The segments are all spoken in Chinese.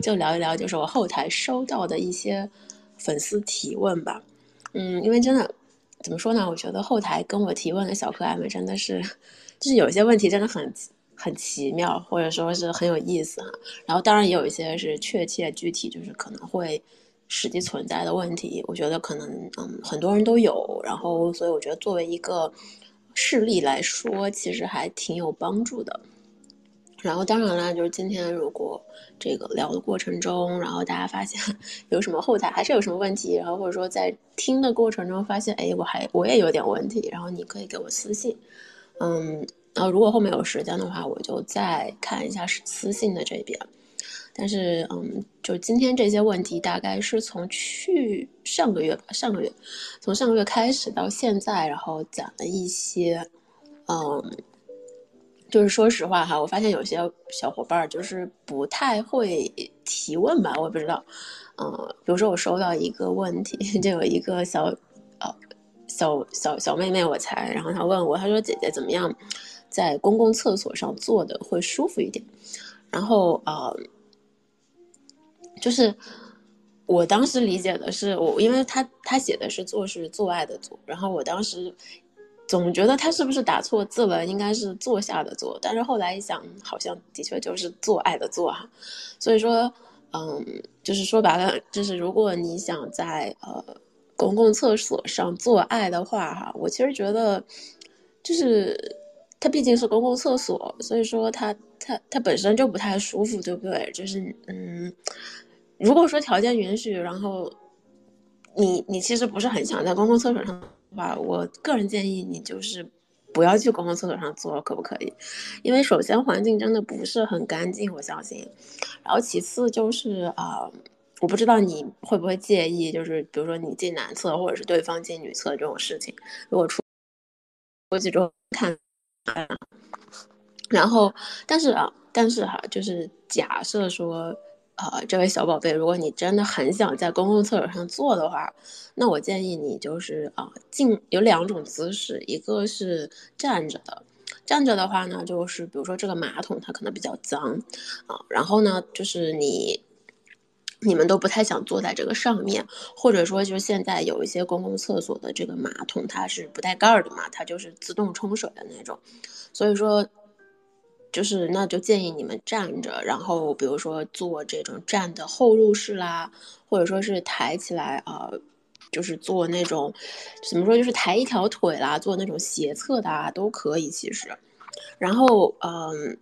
就聊一聊，就是我后台收到的一些粉丝提问吧。嗯，因为真的怎么说呢？我觉得后台跟我提问的小可爱们真的是，就是有些问题真的很很奇妙，或者说是很有意思哈。然后当然也有一些是确切具体，就是可能会实际存在的问题。我觉得可能嗯很多人都有，然后所以我觉得作为一个事例来说，其实还挺有帮助的。然后当然了，就是今天如果这个聊的过程中，然后大家发现 有什么后台还是有什么问题，然后或者说在听的过程中发现，哎，我还我也有点问题，然后你可以给我私信，嗯，然后如果后面有时间的话，我就再看一下私信的这边。但是，嗯，就今天这些问题，大概是从去上个月吧，上个月从上个月开始到现在，然后讲了一些，嗯。就是说实话哈，我发现有些小伙伴就是不太会提问吧，我也不知道。嗯，比如说我收到一个问题，就有一个小，呃，小小小妹妹，我猜，然后她问我，她说姐姐怎么样，在公共厕所上坐的会舒服一点？然后呃，就是我当时理解的是我，因为她她写的是做是做爱的做，然后我当时。总觉得他是不是打错字了？应该是坐下的坐，但是后来一想，好像的确就是做爱的做哈。所以说，嗯，就是说白了，就是如果你想在呃公共厕所上做爱的话哈，我其实觉得，就是它毕竟是公共厕所，所以说它它它本身就不太舒服，对不对？就是嗯，如果说条件允许，然后你你其实不是很想在公共厕所上。吧，我个人建议你就是不要去公共厕所上做，可不可以？因为首先环境真的不是很干净，我相信。然后其次就是啊，我不知道你会不会介意，就是比如说你进男厕或者是对方进女厕这种事情，如果出出去之后看，然后但是啊，但是哈，就是假设说。呃，这位小宝贝，如果你真的很想在公共厕所上坐的话，那我建议你就是啊，进有两种姿势，一个是站着的，站着的话呢，就是比如说这个马桶它可能比较脏啊，然后呢，就是你你们都不太想坐在这个上面，或者说就是现在有一些公共厕所的这个马桶它是不带盖儿的嘛，它就是自动冲水的那种，所以说。就是，那就建议你们站着，然后比如说做这种站的后入式啦，或者说是抬起来啊，就是做那种怎么说，就是抬一条腿啦，做那种斜侧的啊，都可以其实。然后，嗯，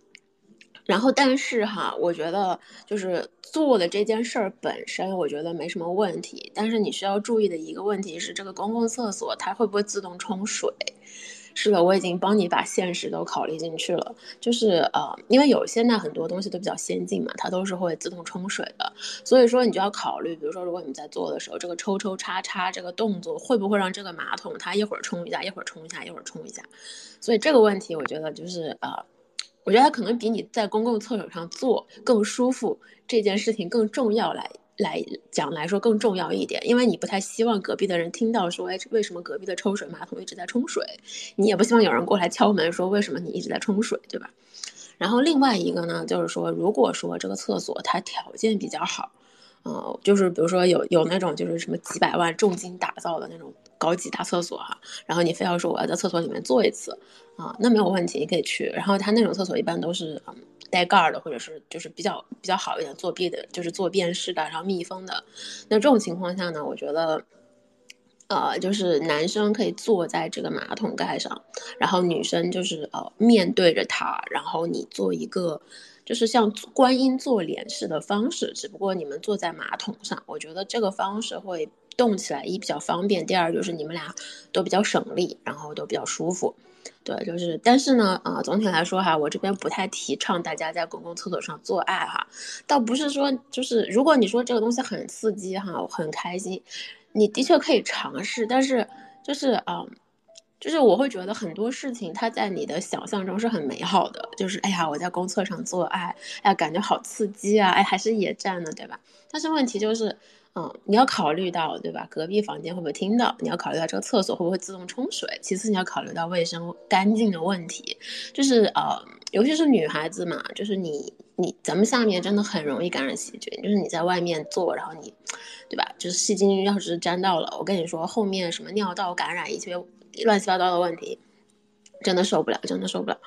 然后但是哈，我觉得就是做的这件事儿本身，我觉得没什么问题。但是你需要注意的一个问题是，这个公共厕所它会不会自动冲水？是的，我已经帮你把现实都考虑进去了。就是呃，因为有现在很多东西都比较先进嘛，它都是会自动冲水的。所以说你就要考虑，比如说如果你们在做的时候，这个抽抽插插这个动作会不会让这个马桶它一会儿冲一下，一会儿冲一下，一会儿冲一下。所以这个问题，我觉得就是呃，我觉得它可能比你在公共厕所上做更舒服这件事情更重要来。来讲来说更重要一点，因为你不太希望隔壁的人听到说，哎，为什么隔壁的抽水马桶一直在冲水？你也不希望有人过来敲门说，为什么你一直在冲水，对吧？然后另外一个呢，就是说，如果说这个厕所它条件比较好，呃，就是比如说有有那种就是什么几百万重金打造的那种高级大厕所哈，然后你非要说我要在厕所里面坐一次啊，那没有问题，你可以去。然后他那种厕所一般都是嗯。带盖儿的，或者是就是比较比较好一点作弊的，就是坐便式的，然后密封的。那这种情况下呢，我觉得，呃，就是男生可以坐在这个马桶盖上，然后女生就是呃面对着它，然后你做一个就是像观音坐莲式的方式，只不过你们坐在马桶上。我觉得这个方式会动起来一比较方便，第二就是你们俩都比较省力，然后都比较舒服。对，就是，但是呢，啊，总体来说哈，我这边不太提倡大家在公共厕所上做爱哈，倒不是说，就是如果你说这个东西很刺激哈，很开心，你的确可以尝试，但是就是啊，就是我会觉得很多事情它在你的想象中是很美好的，就是哎呀，我在公厕上做爱，哎呀，感觉好刺激啊，哎，还是野战呢，对吧？但是问题就是。嗯，你要考虑到，对吧？隔壁房间会不会听到？你要考虑到这个厕所会不会自动冲水？其次，你要考虑到卫生干净的问题。就是呃，尤其是女孩子嘛，就是你你咱们下面真的很容易感染细菌，就是你在外面做，然后你，对吧？就是细菌要是沾到了，我跟你说，后面什么尿道感染一些乱七八糟的问题，真的受不了，真的受不了。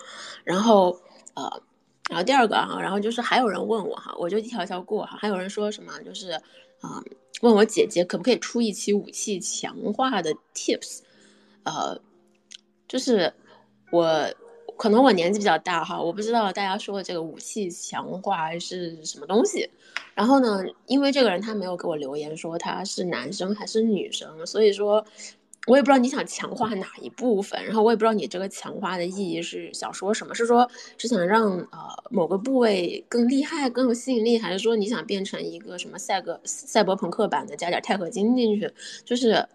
然后呃，然后第二个哈，然后就是还有人问我哈，我就一条条过哈，还有人说什么就是啊，问我姐姐可不可以出一期武器强化的 tips，呃，就是我。可能我年纪比较大哈，我不知道大家说的这个武器强化是什么东西。然后呢，因为这个人他没有给我留言说他是男生还是女生，所以说我也不知道你想强化哪一部分。然后我也不知道你这个强化的意义是想说什么，是说是想让呃某个部位更厉害、更有吸引力，还是说你想变成一个什么赛格赛博朋克版的，加点钛合金进去？就是。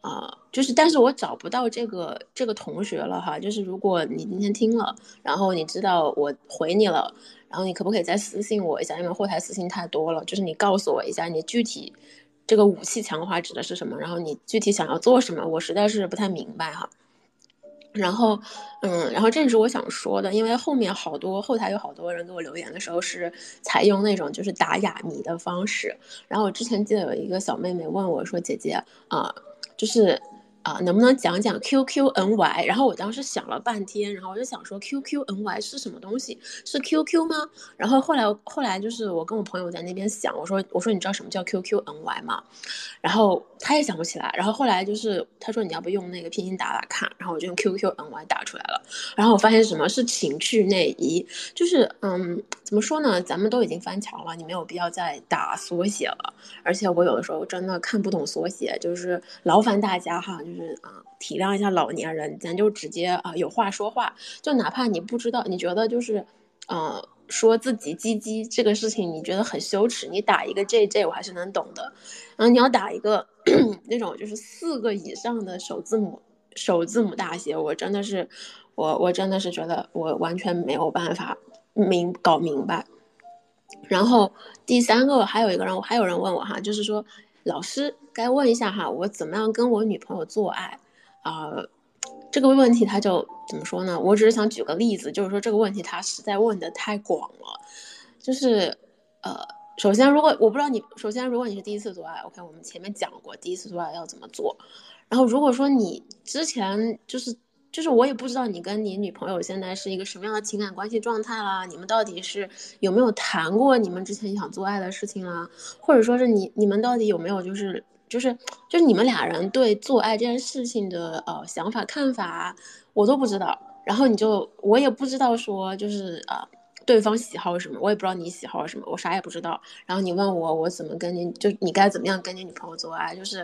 啊，就是，但是我找不到这个这个同学了哈。就是如果你今天听了，然后你知道我回你了，然后你可不可以再私信我一下？因为后台私信太多了，就是你告诉我一下，你具体这个武器强化指的是什么？然后你具体想要做什么？我实在是不太明白哈。然后，嗯，然后这是我想说的，因为后面好多后台有好多人给我留言的时候是采用那种就是打哑谜的方式。然后我之前记得有一个小妹妹问我说：“姐姐啊。”就是。啊，能不能讲讲 Q Q N Y？然后我当时想了半天，然后我就想说 Q Q N Y 是什么东西？是 Q Q 吗？然后后来后来就是我跟我朋友在那边想，我说我说你知道什么叫 Q Q N Y 吗？然后他也想不起来。然后后来就是他说你要不用那个拼音打打看，然后我就用 Q Q N Y 打出来了。然后我发现什么是情趣内衣？就是嗯，怎么说呢？咱们都已经翻墙了，你没有必要再打缩写了。而且我有的时候真的看不懂缩写，就是劳烦大家哈。就是啊，体谅一下老年人，咱就直接啊有话说话，就哪怕你不知道，你觉得就是，呃，说自己鸡鸡这个事情你觉得很羞耻，你打一个 J J 我还是能懂的，然后你要打一个 那种就是四个以上的首字母首字母大写，我真的是，我我真的是觉得我完全没有办法明搞明白。然后第三个还有一个人，我还有人问我哈，就是说。老师，该问一下哈，我怎么样跟我女朋友做爱？啊，这个问题他就怎么说呢？我只是想举个例子，就是说这个问题他实在问的太广了。就是，呃，首先如果我不知道你，首先如果你是第一次做爱，OK，我们前面讲过第一次做爱要怎么做。然后如果说你之前就是。就是我也不知道你跟你女朋友现在是一个什么样的情感关系状态啦，你们到底是有没有谈过你们之前想做爱的事情啦，或者说是你你们到底有没有就是就是就是你们俩人对做爱这件事情的呃想法看法，我都不知道。然后你就我也不知道说就是呃对方喜好什么，我也不知道你喜好什么，我啥也不知道。然后你问我我怎么跟你就你该怎么样跟你女朋友做爱，就是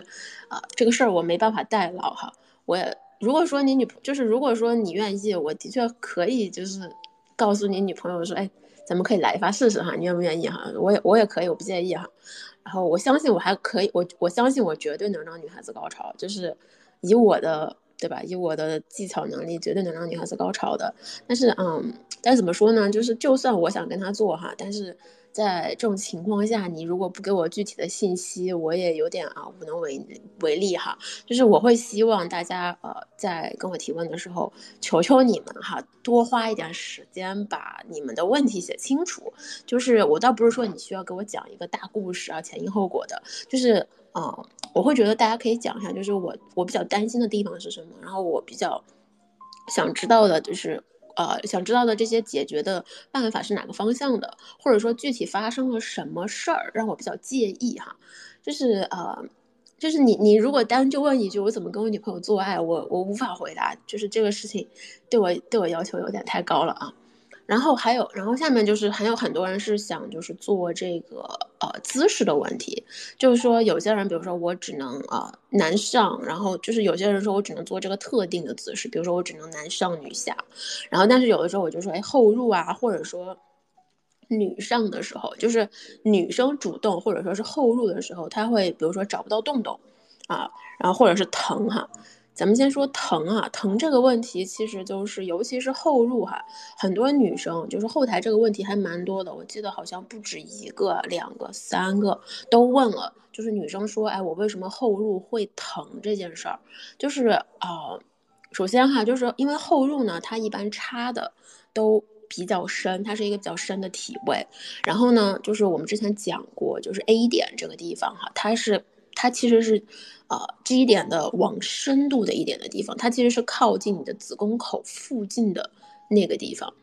呃这个事儿我没办法代劳哈，我也。如果说你女就是如果说你愿意，我的确可以就是告诉你女朋友说，哎，咱们可以来一发试试哈，你愿不愿意哈？我也我也可以，我不介意哈。然后我相信我还可以，我我相信我绝对能让女孩子高潮，就是以我的对吧？以我的技巧能力，绝对能让女孩子高潮的。但是嗯，但怎么说呢？就是就算我想跟他做哈，但是。在这种情况下，你如果不给我具体的信息，我也有点啊无能为为力哈。就是我会希望大家呃在跟我提问的时候，求求你们哈，多花一点时间把你们的问题写清楚。就是我倒不是说你需要给我讲一个大故事啊，前因后果的。就是嗯，我会觉得大家可以讲一下，就是我我比较担心的地方是什么，然后我比较想知道的就是。呃，想知道的这些解决的办法是哪个方向的，或者说具体发生了什么事儿让我比较介意哈，就是呃，就是你你如果单就问一句我怎么跟我女朋友做爱，我我无法回答，就是这个事情对我对我要求有点太高了啊。然后还有，然后下面就是还有很多人是想就是做这个呃姿势的问题，就是说有些人比如说我只能啊男上，然后就是有些人说我只能做这个特定的姿势，比如说我只能男上女下，然后但是有的时候我就说哎后入啊，或者说女上的时候，就是女生主动或者说是后入的时候，他会比如说找不到洞洞啊，然后或者是疼哈。咱们先说疼啊，疼这个问题其实就是，尤其是后入哈，很多女生就是后台这个问题还蛮多的。我记得好像不止一个、两个、三个都问了，就是女生说，哎，我为什么后入会疼这件事儿，就是啊，首先哈，就是因为后入呢，它一般插的都比较深，它是一个比较深的体位。然后呢，就是我们之前讲过，就是 A 点这个地方哈，它是它其实是，呃，G 点的往深度的一点的地方，它其实是靠近你的子宫口附近的那个地方。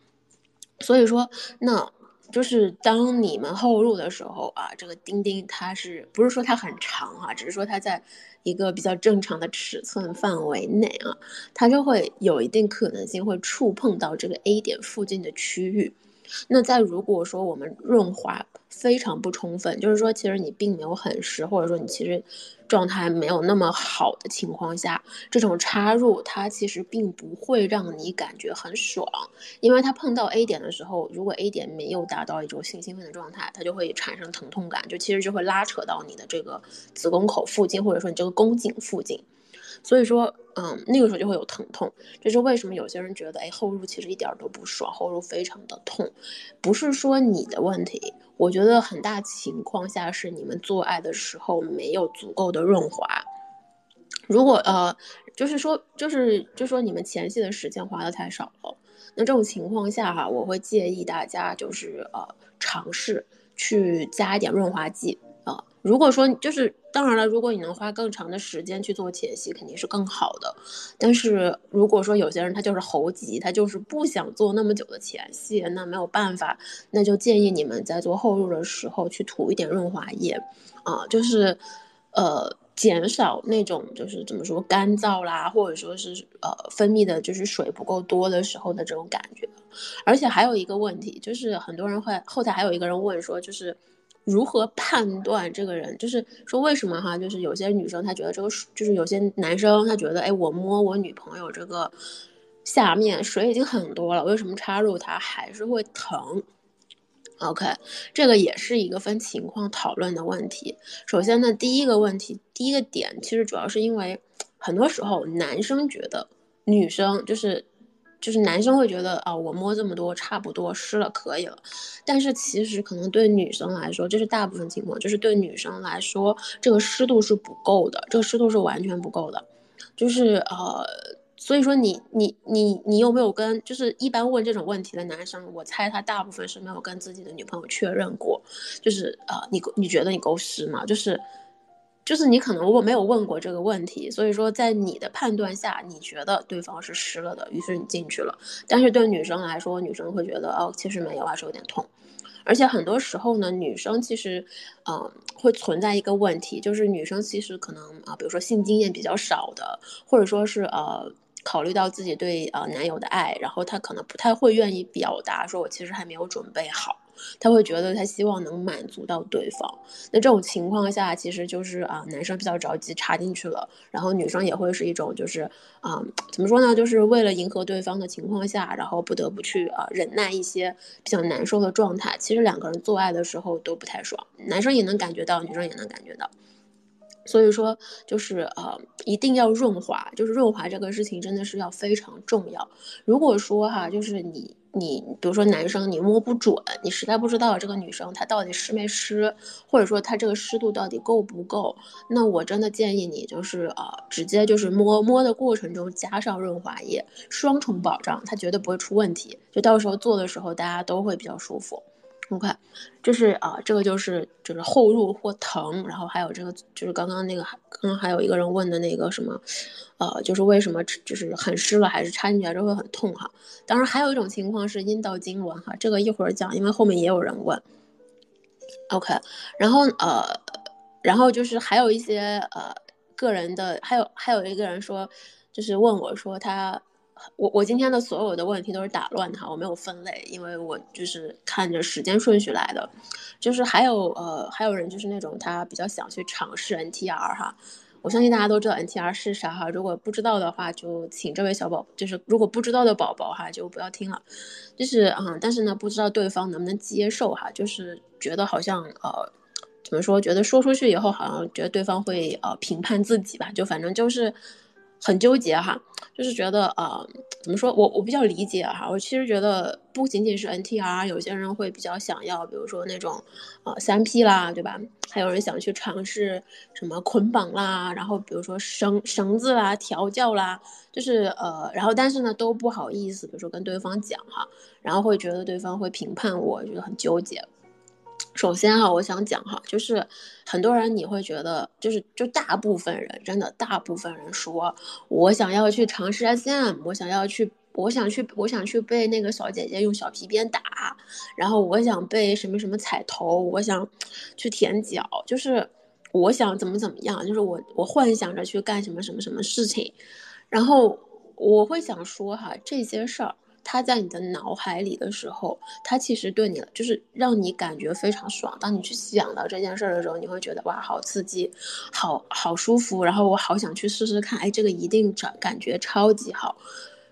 所以说，那。就是当你们后入的时候啊，这个钉钉它是不是说它很长啊？只是说它在一个比较正常的尺寸范围内啊，它就会有一定可能性会触碰到这个 A 点附近的区域。那在如果说我们润滑非常不充分，就是说其实你并没有很湿，或者说你其实状态没有那么好的情况下，这种插入它其实并不会让你感觉很爽，因为它碰到 A 点的时候，如果 A 点没有达到一种性兴奋的状态，它就会产生疼痛感，就其实就会拉扯到你的这个子宫口附近，或者说你这个宫颈附近。所以说，嗯，那个时候就会有疼痛，这是为什么有些人觉得，哎，后入其实一点都不爽，后入非常的痛，不是说你的问题，我觉得很大情况下是你们做爱的时候没有足够的润滑。如果呃，就是说，就是就说你们前戏的时间花的太少了，那这种情况下哈，我会建议大家就是呃，尝试去加一点润滑剂。如果说就是当然了，如果你能花更长的时间去做前戏，肯定是更好的。但是如果说有些人他就是猴急，他就是不想做那么久的前戏，那没有办法，那就建议你们在做后入的时候去涂一点润滑液，啊，就是呃减少那种就是怎么说干燥啦，或者说是呃分泌的就是水不够多的时候的这种感觉。而且还有一个问题，就是很多人会后台还有一个人问说，就是。如何判断这个人？就是说，为什么哈？就是有些女生她觉得这个，就是有些男生他觉得，哎，我摸我女朋友这个下面水已经很多了，为什么插入它还是会疼？OK，这个也是一个分情况讨论的问题。首先呢，第一个问题，第一个点，其实主要是因为很多时候男生觉得女生就是。就是男生会觉得啊，我摸这么多差不多湿了可以了，但是其实可能对女生来说，这是大部分情况，就是对女生来说，这个湿度是不够的，这个湿度是完全不够的。就是呃，所以说你你你你有没有跟，就是一般问这种问题的男生，我猜他大部分是没有跟自己的女朋友确认过，就是呃，你你觉得你够湿吗？就是。就是你可能如果没有问过这个问题，所以说在你的判断下，你觉得对方是湿了的，于是你进去了。但是对女生来说，女生会觉得哦，其实没有，还是有点痛。而且很多时候呢，女生其实，嗯，会存在一个问题，就是女生其实可能啊，比如说性经验比较少的，或者说是呃。考虑到自己对呃男友的爱，然后她可能不太会愿意表达，说我其实还没有准备好。他会觉得他希望能满足到对方。那这种情况下，其实就是啊，男生比较着急插进去了，然后女生也会是一种就是啊，怎么说呢？就是为了迎合对方的情况下，然后不得不去啊忍耐一些比较难受的状态。其实两个人做爱的时候都不太爽，男生也能感觉到，女生也能感觉到。所以说，就是呃，一定要润滑，就是润滑这个事情真的是要非常重要。如果说哈，就是你你，比如说男生你摸不准，你实在不知道这个女生她到底湿没湿，或者说她这个湿度到底够不够，那我真的建议你就是呃，直接就是摸摸的过程中加上润滑液，双重保障，它绝对不会出问题。就到时候做的时候，大家都会比较舒服。OK，就是啊，这个就是就是后入或疼，然后还有这个就是刚刚那个，刚刚还有一个人问的那个什么，呃，就是为什么就是很湿了还是插进去之后会很痛哈？当然还有一种情况是阴道痉挛哈，这个一会儿讲，因为后面也有人问。OK，然后呃，然后就是还有一些呃个人的，还有还有一个人说，就是问我说他。我我今天的所有的问题都是打乱的哈，我没有分类，因为我就是看着时间顺序来的。就是还有呃还有人就是那种他比较想去尝试 NTR 哈，我相信大家都知道 NTR 是啥哈，如果不知道的话就请这位小宝，就是如果不知道的宝宝哈就不要听了。就是啊，但是呢不知道对方能不能接受哈，就是觉得好像呃怎么说，觉得说出去以后好像觉得对方会呃评判自己吧，就反正就是。很纠结哈，就是觉得呃，怎么说我我比较理解哈，我其实觉得不仅仅是 NTR，有些人会比较想要，比如说那种呃三 P 啦，对吧？还有人想去尝试什么捆绑啦，然后比如说绳绳子啦、调教啦，就是呃，然后但是呢都不好意思，比如说跟对方讲哈，然后会觉得对方会评判我，觉得很纠结。首先哈，我想讲哈，就是很多人你会觉得，就是就大部分人真的大部分人说，我想要去尝试 SM，我想要去，我想去，我想去被那个小姐姐用小皮鞭打，然后我想被什么什么踩头，我想去舔脚，就是我想怎么怎么样，就是我我幻想着去干什么什么什么事情，然后我会想说哈，这些事儿。他在你的脑海里的时候，他其实对你就是让你感觉非常爽。当你去想到这件事儿的时候，你会觉得哇，好刺激，好好舒服，然后我好想去试试看。哎，这个一定感感觉超级好。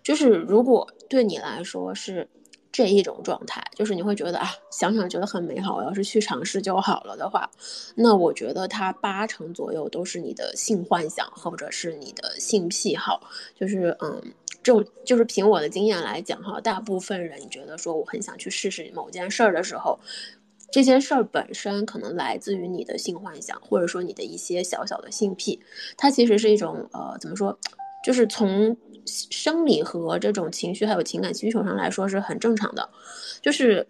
就是如果对你来说是这一种状态，就是你会觉得啊，想想觉得很美好，我要是去尝试就好了的话，那我觉得它八成左右都是你的性幻想或者是你的性癖好，就是嗯。这种就是凭我的经验来讲哈，大部分人觉得说我很想去试试某件事儿的时候，这件事儿本身可能来自于你的性幻想，或者说你的一些小小的性癖，它其实是一种呃怎么说，就是从生理和这种情绪还有情感需求上来说是很正常的，就是。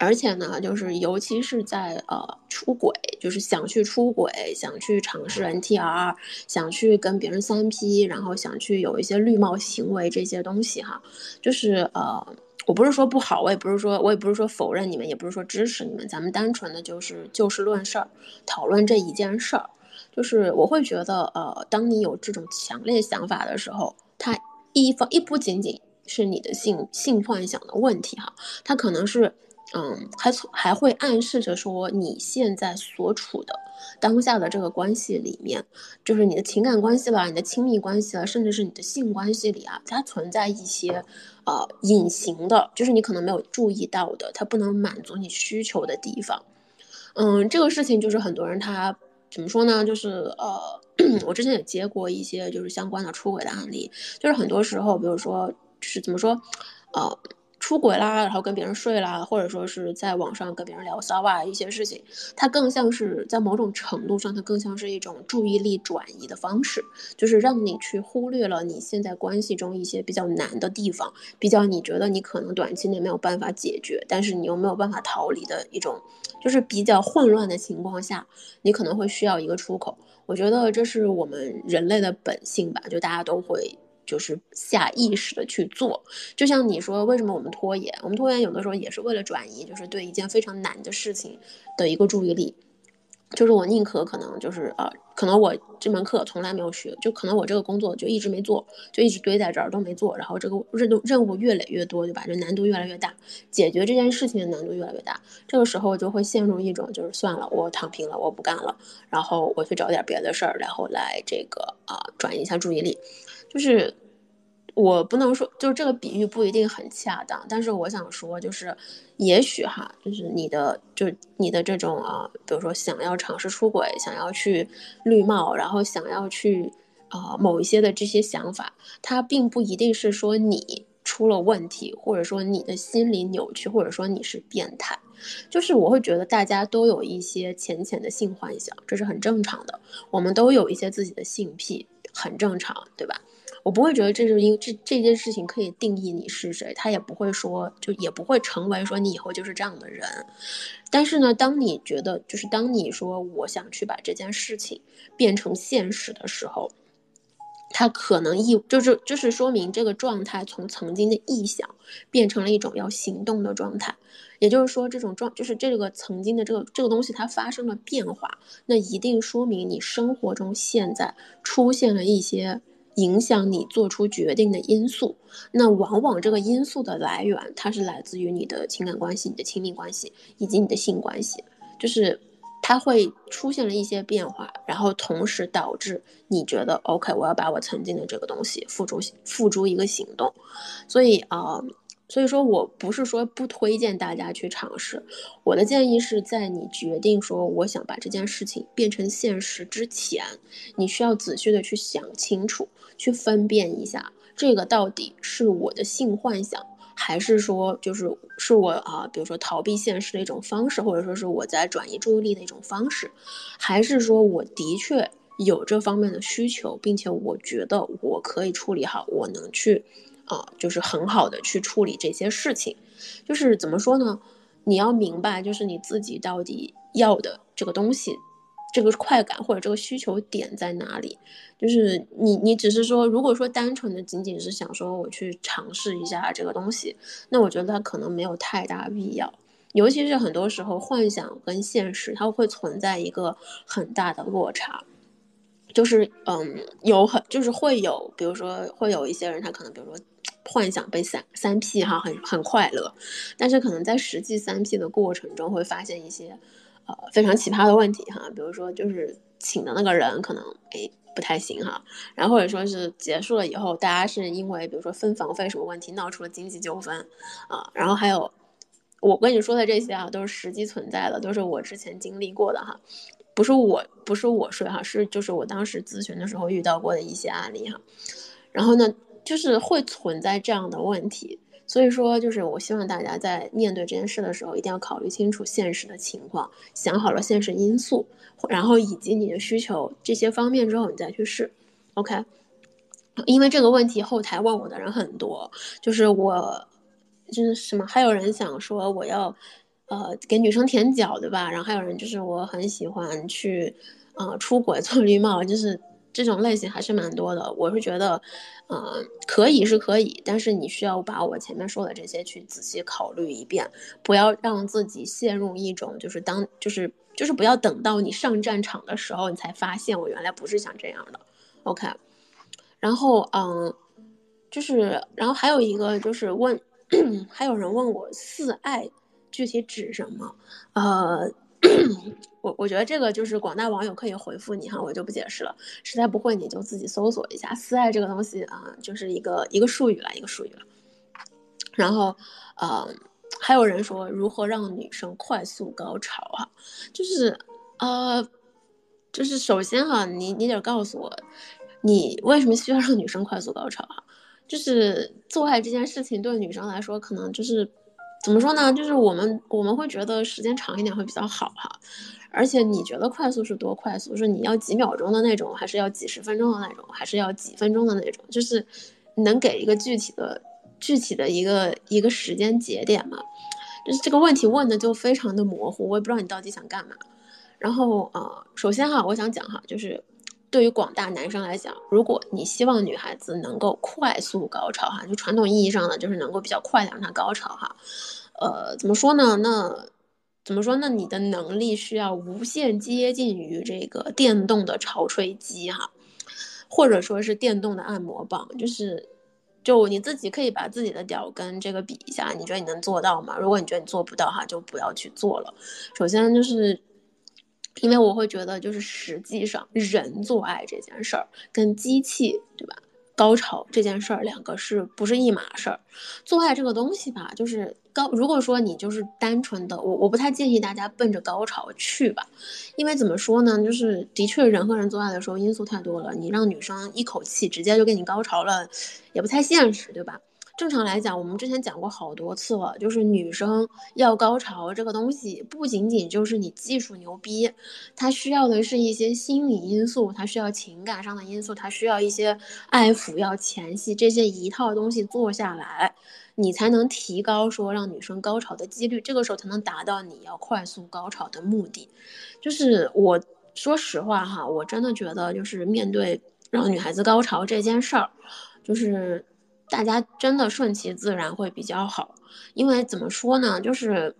而且呢，就是尤其是在呃出轨，就是想去出轨，想去尝试 NTR，想去跟别人三 P，然后想去有一些绿帽行为这些东西哈，就是呃，我不是说不好，我也不是说我也不是说否认你们，也不是说支持你们，咱们单纯的就是就事论事儿，讨论这一件事儿，就是我会觉得呃，当你有这种强烈想法的时候，它一方一不仅仅是你的性性幻想的问题哈，它可能是。嗯，还从还会暗示着说，你现在所处的当下的这个关系里面，就是你的情感关系了，你的亲密关系了，甚至是你的性关系里啊，它存在一些呃隐形的，就是你可能没有注意到的，它不能满足你需求的地方。嗯，这个事情就是很多人他怎么说呢？就是呃，我之前也接过一些就是相关的出轨的案例，就是很多时候，比如说就是怎么说，呃。出轨啦，然后跟别人睡啦，或者说是在网上跟别人聊骚啊，一些事情，它更像是在某种程度上，它更像是一种注意力转移的方式，就是让你去忽略了你现在关系中一些比较难的地方，比较你觉得你可能短期内没有办法解决，但是你又没有办法逃离的一种，就是比较混乱的情况下，你可能会需要一个出口。我觉得这是我们人类的本性吧，就大家都会。就是下意识的去做，就像你说，为什么我们拖延？我们拖延有的时候也是为了转移，就是对一件非常难的事情的一个注意力。就是我宁可可能就是呃，可能我这门课从来没有学，就可能我这个工作就一直没做，就一直堆在这儿都没做，然后这个任务任务越累越多，对吧？这难度越来越大，解决这件事情的难度越来越大。这个时候就会陷入一种就是算了，我躺平了，我不干了，然后我去找点别的事儿，然后来这个啊转移一下注意力。就是我不能说，就是这个比喻不一定很恰当，但是我想说，就是也许哈，就是你的，就你的这种啊，比如说想要尝试出轨，想要去绿帽，然后想要去啊某一些的这些想法，它并不一定是说你出了问题，或者说你的心理扭曲，或者说你是变态，就是我会觉得大家都有一些浅浅的性幻想，这是很正常的，我们都有一些自己的性癖，很正常，对吧？我不会觉得这是因这这件事情可以定义你是谁，他也不会说，就也不会成为说你以后就是这样的人。但是呢，当你觉得就是当你说我想去把这件事情变成现实的时候，它可能意就是就是说明这个状态从曾经的臆想变成了一种要行动的状态。也就是说，这种状就是这个曾经的这个这个东西它发生了变化，那一定说明你生活中现在出现了一些。影响你做出决定的因素，那往往这个因素的来源，它是来自于你的情感关系、你的亲密关系以及你的性关系，就是它会出现了一些变化，然后同时导致你觉得 OK，我要把我曾经的这个东西付诸付诸一个行动，所以啊，所以说我不是说不推荐大家去尝试，我的建议是在你决定说我想把这件事情变成现实之前，你需要仔细的去想清楚，去分辨一下这个到底是我的性幻想，还是说就是是我啊，比如说逃避现实的一种方式，或者说是我在转移注意力的一种方式，还是说我的确有这方面的需求，并且我觉得我可以处理好，我能去。啊，就是很好的去处理这些事情，就是怎么说呢？你要明白，就是你自己到底要的这个东西，这个快感或者这个需求点在哪里？就是你，你只是说，如果说单纯的仅仅是想说我去尝试一下这个东西，那我觉得它可能没有太大必要。尤其是很多时候，幻想跟现实它会存在一个很大的落差。就是嗯，有很就是会有，比如说会有一些人，他可能比如说。幻想被三三 P 哈很很快乐，但是可能在实际三 P 的过程中会发现一些呃非常奇葩的问题哈，比如说就是请的那个人可能哎不太行哈，然后或者说是结束了以后，大家是因为比如说分房费什么问题闹出了经济纠纷啊，然后还有我跟你说的这些啊都是实际存在的，都是我之前经历过的哈，不是我不是我睡哈，是就是我当时咨询的时候遇到过的一些案例哈，然后呢。就是会存在这样的问题，所以说就是我希望大家在面对这件事的时候，一定要考虑清楚现实的情况，想好了现实因素，然后以及你的需求这些方面之后，你再去试。OK，因为这个问题后台问我的人很多，就是我就是什么，还有人想说我要呃给女生舔脚对吧？然后还有人就是我很喜欢去呃出轨做绿帽，就是。这种类型还是蛮多的，我是觉得，嗯，可以是可以，但是你需要把我前面说的这些去仔细考虑一遍，不要让自己陷入一种就是当就是就是不要等到你上战场的时候，你才发现我原来不是想这样的，OK。然后嗯，就是然后还有一个就是问，还有人问我四爱具体指什么？呃。我我觉得这个就是广大网友可以回复你哈，我就不解释了。实在不会你就自己搜索一下“私爱”这个东西啊，就是一个一个术语了，一个术语了。然后，呃，还有人说如何让女生快速高潮哈，就是呃，就是首先哈，你你得告诉我，你为什么需要让女生快速高潮哈？就是做爱这件事情对女生来说，可能就是。怎么说呢？就是我们我们会觉得时间长一点会比较好哈，而且你觉得快速是多快速？是你要几秒钟的那种，还是要几十分钟的那种，还是要几分钟的那种？就是能给一个具体的、具体的一个一个时间节点吗？就是这个问题问的就非常的模糊，我也不知道你到底想干嘛。然后呃，首先哈，我想讲哈，就是。对于广大男生来讲，如果你希望女孩子能够快速高潮哈，就传统意义上的就是能够比较快的让她高潮哈，呃，怎么说呢？那怎么说？那你的能力需要无限接近于这个电动的潮吹机哈，或者说是电动的按摩棒，就是就你自己可以把自己的屌跟这个比一下，你觉得你能做到吗？如果你觉得你做不到哈，就不要去做了。首先就是。因为我会觉得，就是实际上人做爱这件事儿跟机器，对吧？高潮这件事儿，两个是不是一码事儿？做爱这个东西吧，就是高。如果说你就是单纯的，我我不太建议大家奔着高潮去吧，因为怎么说呢？就是的确人和人做爱的时候因素太多了，你让女生一口气直接就给你高潮了，也不太现实，对吧？正常来讲，我们之前讲过好多次了，就是女生要高潮这个东西，不仅仅就是你技术牛逼，它需要的是一些心理因素，它需要情感上的因素，它需要一些爱抚，要前戏，这些一套东西做下来，你才能提高说让女生高潮的几率，这个时候才能达到你要快速高潮的目的。就是我说实话哈，我真的觉得就是面对让女孩子高潮这件事儿，就是。大家真的顺其自然会比较好，因为怎么说呢，就是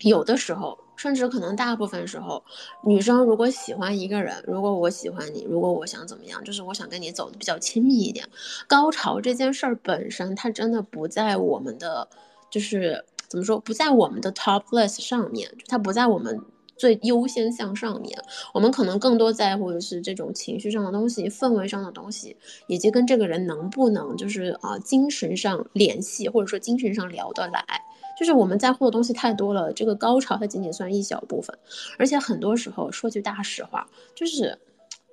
有的时候，甚至可能大部分时候，女生如果喜欢一个人，如果我喜欢你，如果我想怎么样，就是我想跟你走的比较亲密一点，高潮这件事儿本身，它真的不在我们的，就是怎么说，不在我们的 top list 上面，它不在我们最优先向上面，我们可能更多在乎的是这种情绪上的东西、氛围上的东西，以及跟这个人能不能就是啊精神上联系，或者说精神上聊得来。就是我们在乎的东西太多了，这个高潮它仅仅算一小部分，而且很多时候说句大实话，就是，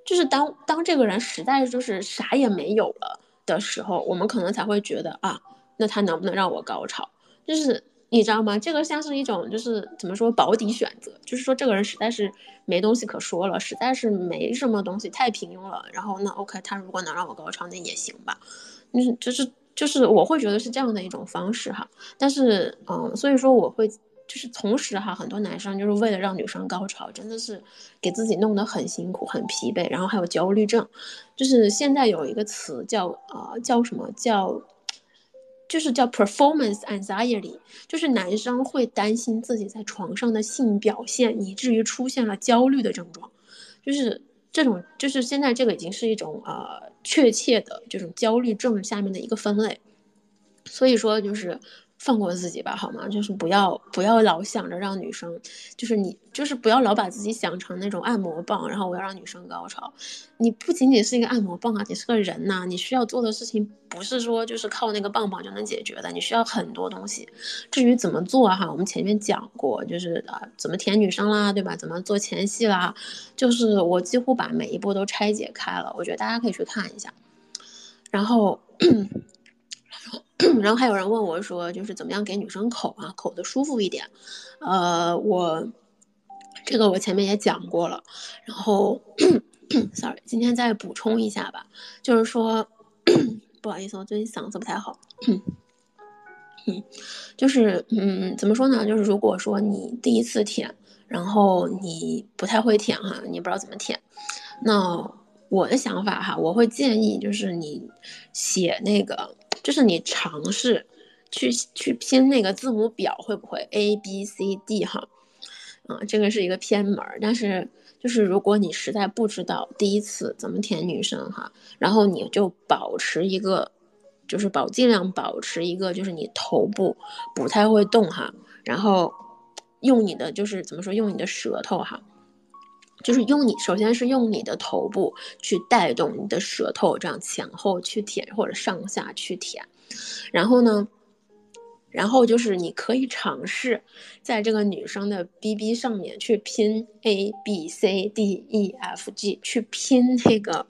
就是当当这个人实在就是啥也没有了的时候，我们可能才会觉得啊，那他能不能让我高潮？就是你知道吗？这个像是一种就是怎么说保底选择，就是说这个人实在是没东西可说了，实在是没什么东西，太平庸了。然后那 OK，他如果能让我高潮，那也行吧。就是就是。就是我会觉得是这样的一种方式哈，但是嗯，所以说我会就是同时哈，很多男生就是为了让女生高潮，真的是给自己弄得很辛苦、很疲惫，然后还有焦虑症。就是现在有一个词叫啊叫什么叫，就是叫 performance anxiety，就是男生会担心自己在床上的性表现，以至于出现了焦虑的症状，就是。这种就是现在这个已经是一种呃确切的这种焦虑症下面的一个分类，所以说就是。放过自己吧，好吗？就是不要不要老想着让女生，就是你就是不要老把自己想成那种按摩棒，然后我要让女生高潮。你不仅仅是一个按摩棒啊，你是个人呐，你需要做的事情不是说就是靠那个棒棒就能解决的，你需要很多东西。至于怎么做哈，我们前面讲过，就是啊怎么舔女生啦，对吧？怎么做前戏啦，就是我几乎把每一步都拆解开了，我觉得大家可以去看一下。然后。然后还有人问我说，就是怎么样给女生口啊，口的舒服一点。呃，我这个我前面也讲过了。然后，sorry，今天再补充一下吧，就是说，不好意思，我最近嗓子不太好。嗯，就是嗯，怎么说呢？就是如果说你第一次舔，然后你不太会舔哈，你不知道怎么舔，那我的想法哈，我会建议就是你写那个。就是你尝试去去拼那个字母表会不会 A B C D 哈，啊，这个是一个偏门。但是就是如果你实在不知道第一次怎么填女生哈，然后你就保持一个，就是保尽量保持一个，就是你头部不太会动哈，然后用你的就是怎么说，用你的舌头哈。就是用你，首先是用你的头部去带动你的舌头，这样前后去舔或者上下去舔，然后呢，然后就是你可以尝试在这个女生的 B B 上面去拼 A B C D E F G，去拼那个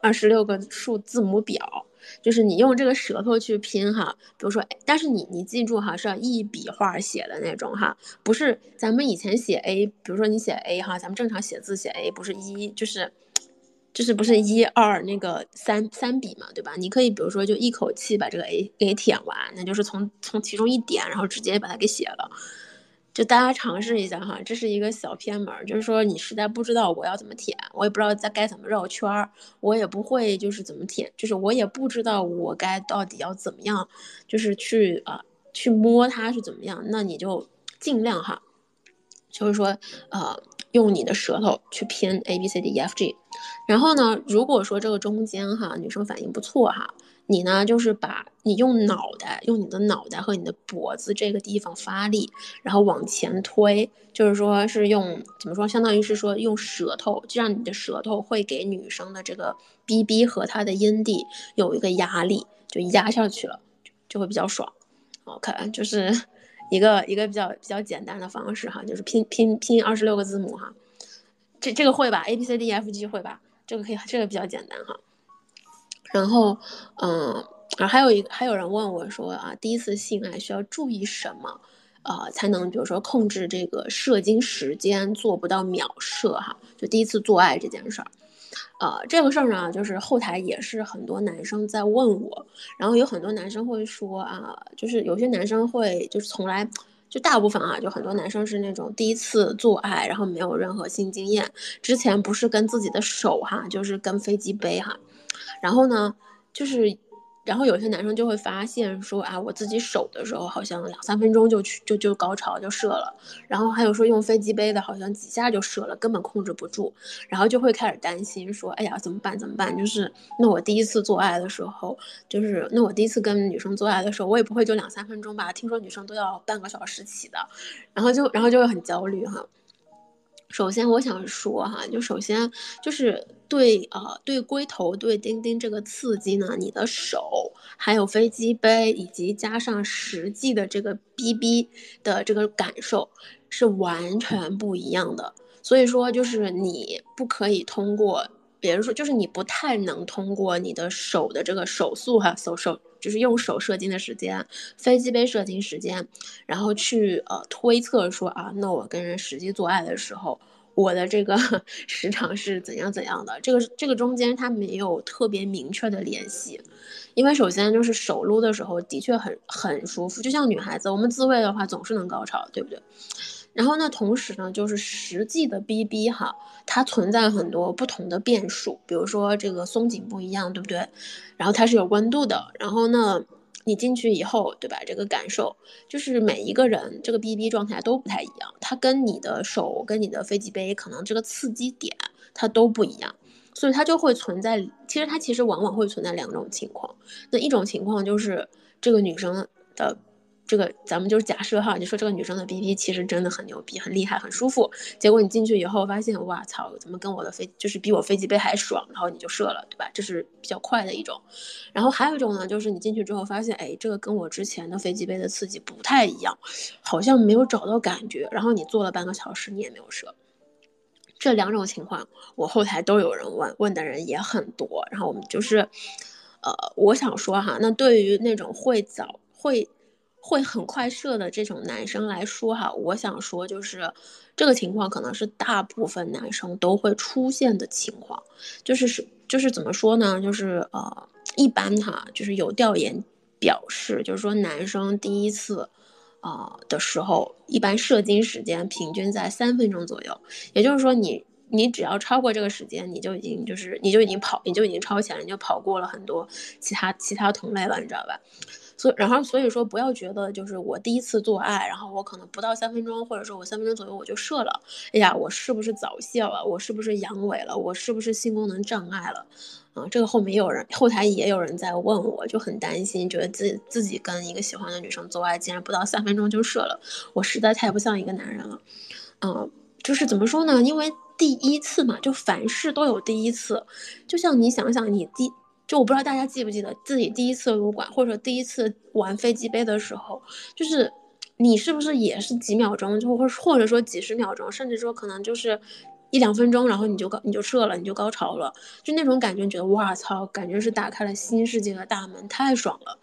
二十六个数字母表。就是你用这个舌头去拼哈，比如说，但是你你记住哈，是要一笔画写的那种哈，不是咱们以前写 A，比如说你写 A 哈，咱们正常写字写 A 不是一就是，就是不是一二那个三三笔嘛，对吧？你可以比如说就一口气把这个 A 给舔完，那就是从从其中一点，然后直接把它给写了。就大家尝试一下哈，这是一个小偏门，就是说你实在不知道我要怎么舔，我也不知道在该怎么绕圈儿，我也不会就是怎么舔，就是我也不知道我该到底要怎么样，就是去啊去摸它是怎么样，那你就尽量哈，就是说呃用你的舌头去拼 A B C D E F G，然后呢，如果说这个中间哈女生反应不错哈。你呢，就是把你用脑袋，用你的脑袋和你的脖子这个地方发力，然后往前推，就是说是用怎么说，相当于是说用舌头，就让你的舌头会给女生的这个 B B 和她的阴蒂有一个压力，就压下去了，就会比较爽。OK，就是一个一个比较比较简单的方式哈，就是拼拼拼二十六个字母哈，这这个会吧？A B C D E F G 会吧？这个可以，这个比较简单哈。然后，嗯，然后还有一，还有人问我说啊，第一次性爱需要注意什么，呃，才能比如说控制这个射精时间，做不到秒射哈？就第一次做爱这件事儿，呃，这个事儿呢，就是后台也是很多男生在问我，然后有很多男生会说啊，就是有些男生会就是从来就大部分啊，就很多男生是那种第一次做爱，然后没有任何性经验，之前不是跟自己的手哈，就是跟飞机杯哈。然后呢，就是，然后有些男生就会发现说啊，我自己手的时候好像两三分钟就去就就高潮就射了，然后还有说用飞机杯的，好像几下就射了，根本控制不住，然后就会开始担心说，哎呀怎么办怎么办？就是那我第一次做爱的时候，就是那我第一次跟女生做爱的时候，我也不会就两三分钟吧？听说女生都要半个小时起的，然后就然后就会很焦虑哈。首先，我想说哈，就首先就是对呃，对龟头对钉钉这个刺激呢，你的手还有飞机杯，以及加上实际的这个 BB 的这个感受是完全不一样的。所以说，就是你不可以通过，比如说，就是你不太能通过你的手的这个手速哈，手手。就是用手射精的时间，飞机杯射精时间，然后去呃推测说啊，那我跟人实际做爱的时候，我的这个 时长是怎样怎样的？这个这个中间它没有特别明确的联系，因为首先就是手撸的时候的确很很舒服，就像女孩子我们自慰的话总是能高潮，对不对？然后呢，同时呢，就是实际的 BB 哈，它存在很多不同的变数，比如说这个松紧不一样，对不对？然后它是有温度的。然后呢，你进去以后，对吧？这个感受就是每一个人这个 BB 状态都不太一样，它跟你的手跟你的飞机杯可能这个刺激点它都不一样，所以它就会存在。其实它其实往往会存在两种情况。那一种情况就是这个女生的。这个咱们就是假设哈，你说这个女生的 B B 其实真的很牛逼、很厉害、很舒服。结果你进去以后发现，哇操，怎么跟我的飞就是比我飞机杯还爽？然后你就射了，对吧？这是比较快的一种。然后还有一种呢，就是你进去之后发现，哎，这个跟我之前的飞机杯的刺激不太一样，好像没有找到感觉。然后你做了半个小时，你也没有射。这两种情况，我后台都有人问，问的人也很多。然后我们就是，呃，我想说哈，那对于那种会早会。会很快射的这种男生来说哈，我想说就是这个情况可能是大部分男生都会出现的情况，就是是就是怎么说呢？就是呃，一般哈，就是有调研表示，就是说男生第一次啊的时候，一般射精时间平均在三分钟左右，也就是说你你只要超过这个时间，你就已经就是你就已经跑你就已经超前了，你就跑过了很多其他其他同类了，你知道吧？所以，然后所以说，不要觉得就是我第一次做爱，然后我可能不到三分钟，或者说我三分钟左右我就射了。哎呀，我是不是早泄了？我是不是阳痿了？我是不是性功能障碍了？啊，这个后面也有人，后台也有人在问我，就很担心，觉得自自己跟一个喜欢的女生做爱，竟然不到三分钟就射了，我实在太不像一个男人了。嗯，就是怎么说呢？因为第一次嘛，就凡事都有第一次，就像你想想，你第。就我不知道大家记不记得自己第一次撸管或者第一次玩飞机杯的时候，就是你是不是也是几秒钟，就或或者说几十秒钟，甚至说可能就是一两分钟，然后你就高你就射了，你就高潮了，就那种感觉，觉得哇操，感觉是打开了新世界的大门，太爽了。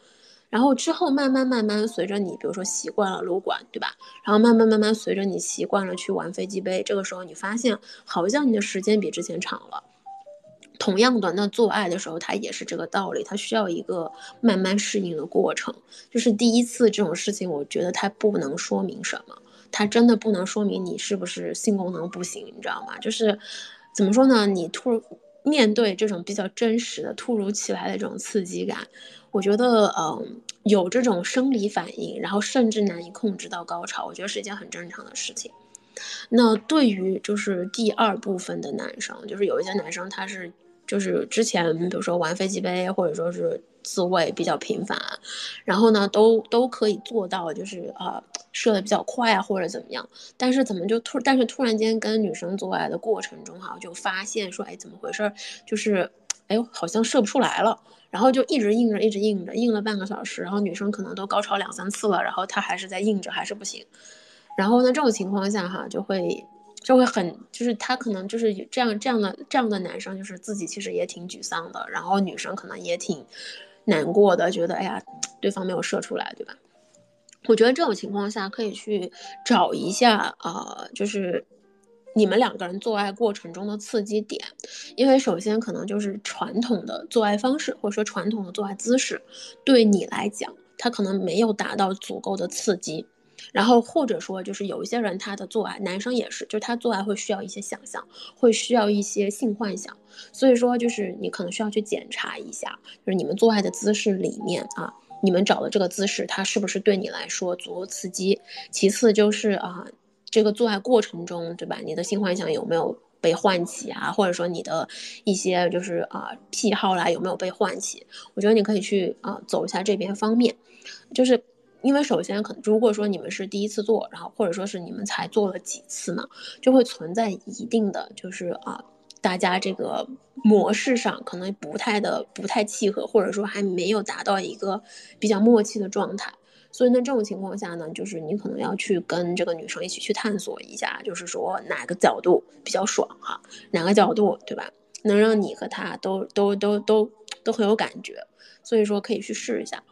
然后之后慢慢慢慢随着你，比如说习惯了撸管，对吧？然后慢慢慢慢随着你习惯了去玩飞机杯，这个时候你发现好像你的时间比之前长了。同样的，那做爱的时候，它也是这个道理，它需要一个慢慢适应的过程。就是第一次这种事情，我觉得它不能说明什么，它真的不能说明你是不是性功能不行，你知道吗？就是怎么说呢？你突面对这种比较真实的、突如其来的这种刺激感，我觉得，嗯，有这种生理反应，然后甚至难以控制到高潮，我觉得是一件很正常的事情。那对于就是第二部分的男生，就是有一些男生他是。就是之前，比如说玩飞机杯，或者说是自慰比较频繁，然后呢，都都可以做到，就是啊，射的比较快啊，或者怎么样。但是怎么就突，但是突然间跟女生做爱的过程中哈，就发现说，哎，怎么回事？就是，哎呦，好像射不出来了。然后就一直硬着，一直硬着，硬了半个小时。然后女生可能都高潮两三次了，然后她还是在硬着，还是不行。然后呢，这种情况下哈，就会。就会很，就是他可能就是这样这样的这样的男生，就是自己其实也挺沮丧的，然后女生可能也挺难过的，觉得哎呀，对方没有射出来，对吧？我觉得这种情况下可以去找一下啊，就是你们两个人做爱过程中的刺激点，因为首先可能就是传统的做爱方式或者说传统的做爱姿势，对你来讲，他可能没有达到足够的刺激。然后或者说，就是有一些人他的做爱，男生也是，就是他做爱会需要一些想象，会需要一些性幻想，所以说就是你可能需要去检查一下，就是你们做爱的姿势里面啊，你们找的这个姿势，它是不是对你来说足够刺激？其次就是啊，这个做爱过程中，对吧？你的性幻想有没有被唤起啊？或者说你的一些就是啊癖好啦有没有被唤起？我觉得你可以去啊走一下这边方面，就是。因为首先可能如果说你们是第一次做，然后或者说是你们才做了几次嘛，就会存在一定的就是啊，大家这个模式上可能不太的不太契合，或者说还没有达到一个比较默契的状态。所以呢，这种情况下呢，就是你可能要去跟这个女生一起去探索一下，就是说哪个角度比较爽哈，哪个角度对吧，能让你和她都都都都都很有感觉。所以说可以去试一下，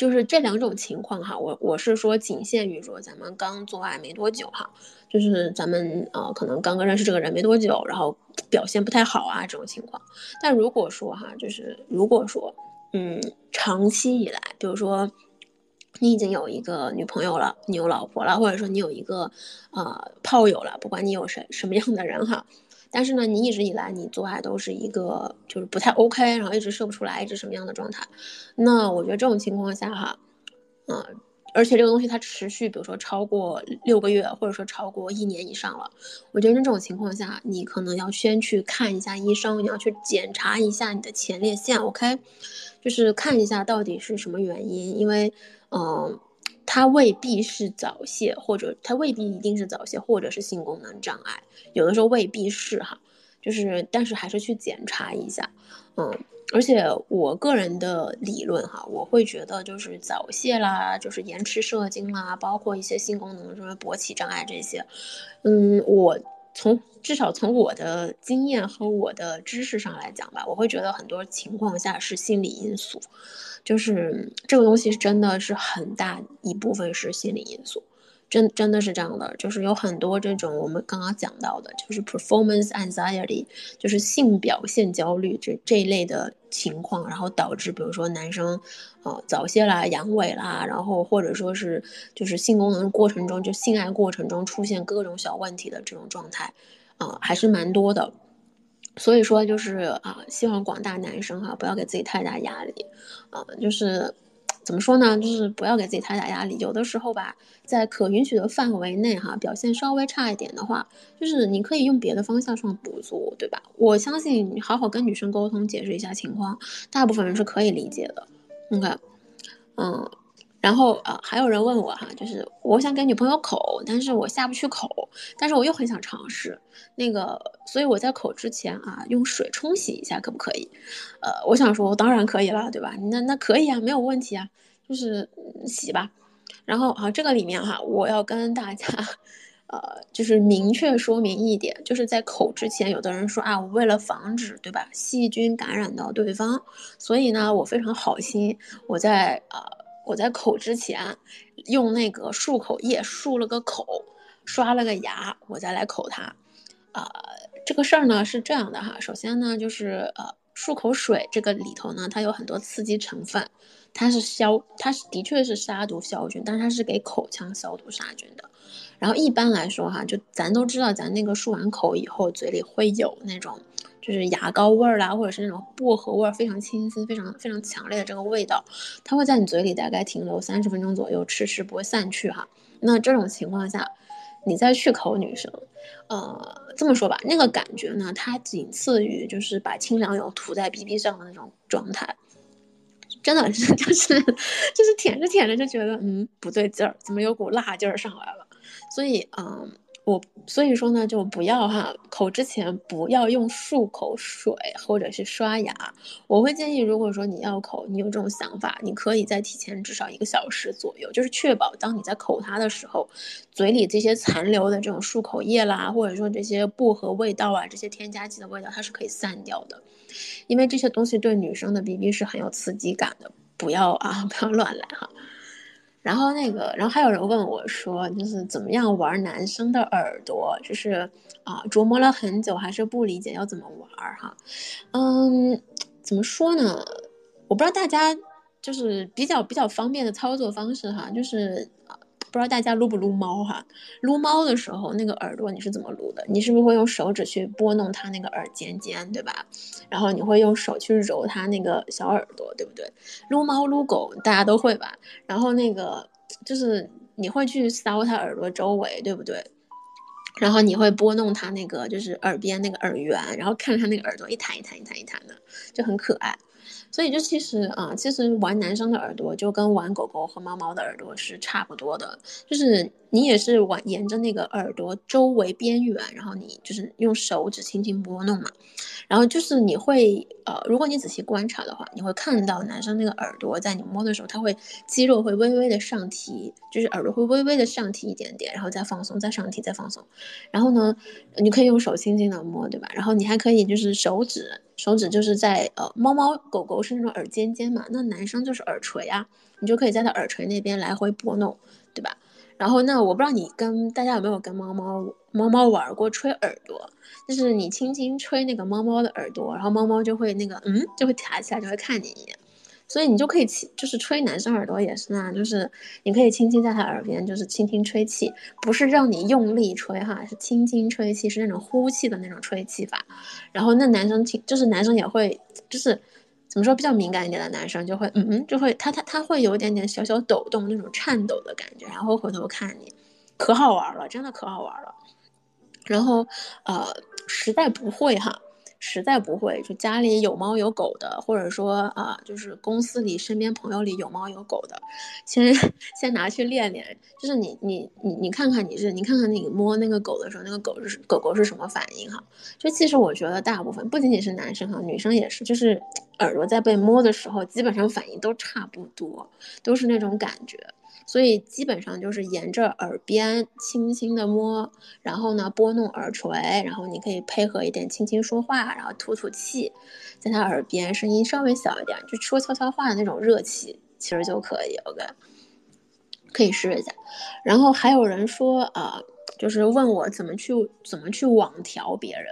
就是这两种情况哈，我我是说仅限于说咱们刚做爱没多久哈，就是咱们呃可能刚刚认识这个人没多久，然后表现不太好啊这种情况。但如果说哈，就是如果说嗯长期以来，比如说。你已经有一个女朋友了，你有老婆了，或者说你有一个，呃，炮友了，不管你有谁什么样的人哈，但是呢，你一直以来你做爱都是一个就是不太 OK，然后一直射不出来，一直什么样的状态？那我觉得这种情况下哈，嗯，而且这个东西它持续，比如说超过六个月，或者说超过一年以上了，我觉得这种情况下，你可能要先去看一下医生，你要去检查一下你的前列腺，OK，就是看一下到底是什么原因，因为。嗯，它未必是早泄，或者它未必一定是早泄，或者是性功能障碍，有的时候未必是哈，就是但是还是去检查一下，嗯，而且我个人的理论哈，我会觉得就是早泄啦，就是延迟射精啦，包括一些性功能什么勃起障碍这些，嗯，我从至少从我的经验和我的知识上来讲吧，我会觉得很多情况下是心理因素。就是这个东西真的是很大一部分是心理因素，真真的是这样的。就是有很多这种我们刚刚讲到的，就是 performance anxiety，就是性表现焦虑这这一类的情况，然后导致比如说男生，呃早泄啦、阳痿啦，然后或者说是就是性功能过程中就性爱过程中出现各种小问题的这种状态，啊还是蛮多的。所以说就是啊，希望广大男生哈不要给自己太大压力，啊，就是怎么说呢，就是不要给自己太大压力。有的时候吧，在可允许的范围内哈，表现稍微差一点的话，就是你可以用别的方向上补足，对吧？我相信你好好跟女生沟通，解释一下情况，大部分人是可以理解的。OK，嗯。然后啊，还有人问我哈，就是我想给女朋友口，但是我下不去口，但是我又很想尝试那个，所以我在口之前啊，用水冲洗一下可不可以？呃，我想说，当然可以了，对吧？那那可以啊，没有问题啊，就是洗吧。然后啊，这个里面哈，我要跟大家，呃，就是明确说明一点，就是在口之前，有的人说啊，我为了防止对吧，细菌感染到对方，所以呢，我非常好心，我在啊。我在口之前用那个漱口液漱了个口，刷了个牙，我再来口它。呃，这个事儿呢是这样的哈，首先呢就是呃漱口水这个里头呢它有很多刺激成分，它是消，它是的确是杀毒消菌，但是它是给口腔消毒杀菌的。然后一般来说哈，就咱都知道，咱那个漱完口以后嘴里会有那种。就是牙膏味儿啦，或者是那种薄荷味儿，非常清新、非常非常强烈的这个味道，它会在你嘴里大概停留三十分钟左右，迟迟不会散去哈。那这种情况下，你再去口女生，呃，这么说吧，那个感觉呢，它仅次于就是把清凉油涂在 BB 上的那种状态，真的是 就是就是舔着舔着就觉得嗯不对劲儿，怎么有股辣劲儿上来了？所以嗯。我所以说呢，就不要哈口之前不要用漱口水或者是刷牙。我会建议，如果说你要口，你有这种想法，你可以在提前至少一个小时左右，就是确保当你在口它的时候，嘴里这些残留的这种漱口液啦，或者说这些薄荷味道啊，这些添加剂的味道，它是可以散掉的。因为这些东西对女生的 BB 是很有刺激感的，不要啊，不要乱来哈。然后那个，然后还有人问我说，就是怎么样玩男生的耳朵，就是啊，琢磨了很久，还是不理解要怎么玩哈。嗯，怎么说呢？我不知道大家就是比较比较方便的操作方式哈，就是，不知道大家撸不撸猫哈？撸猫的时候，那个耳朵你是怎么撸的？你是不是会用手指去拨弄它那个耳尖尖，对吧？然后你会用手去揉它那个小耳朵，对不对？撸猫撸狗大家都会吧？然后那个就是你会去搔它耳朵周围，对不对？然后你会拨弄它那个就是耳边那个耳缘，然后看着它那个耳朵一弹一弹一弹一弹的，就很可爱。所以就其实啊，其实玩男生的耳朵就跟玩狗狗和猫猫的耳朵是差不多的，就是你也是玩沿着那个耳朵周围边缘，然后你就是用手指轻轻拨弄嘛，然后就是你会呃，如果你仔细观察的话，你会看到男生那个耳朵在你摸的时候，他会肌肉会微微的上提，就是耳朵会微微的上提一点点，然后再放松，再上提，再放松，然后呢，你可以用手轻轻的摸，对吧？然后你还可以就是手指。手指就是在呃，猫猫狗狗是那种耳尖尖嘛，那男生就是耳垂啊，你就可以在他耳垂那边来回拨弄，对吧？然后那我不知道你跟大家有没有跟猫猫猫猫玩过吹耳朵，就是你轻轻吹那个猫猫的耳朵，然后猫猫就会那个嗯，就会抬起来，就会看你一眼。所以你就可以轻，就是吹男生耳朵也是那样，就是你可以轻轻在他耳边，就是轻轻吹气，不是让你用力吹哈，是轻轻吹气，是那种呼气的那种吹气法。然后那男生听，就是男生也会，就是怎么说比较敏感一点的男生就会，嗯嗯，就会他他他会有一点点小小抖动那种颤抖的感觉，然后回头看你，可好玩了，真的可好玩了。然后呃，实在不会哈。实在不会，就家里有猫有狗的，或者说啊，就是公司里身边朋友里有猫有狗的，先先拿去练练。就是你你你你看看你是你看看你摸那个狗的时候，那个狗是狗狗是什么反应哈？就其实我觉得大部分不仅仅是男生哈，女生也是，就是耳朵在被摸的时候，基本上反应都差不多，都是那种感觉。所以基本上就是沿着耳边轻轻的摸，然后呢拨弄耳垂，然后你可以配合一点轻轻说话，然后吐吐气，在他耳边声音稍微小一点，就说悄悄话的那种热气，其实就可以。OK，可以试一下。然后还有人说啊，就是问我怎么去怎么去网调别人。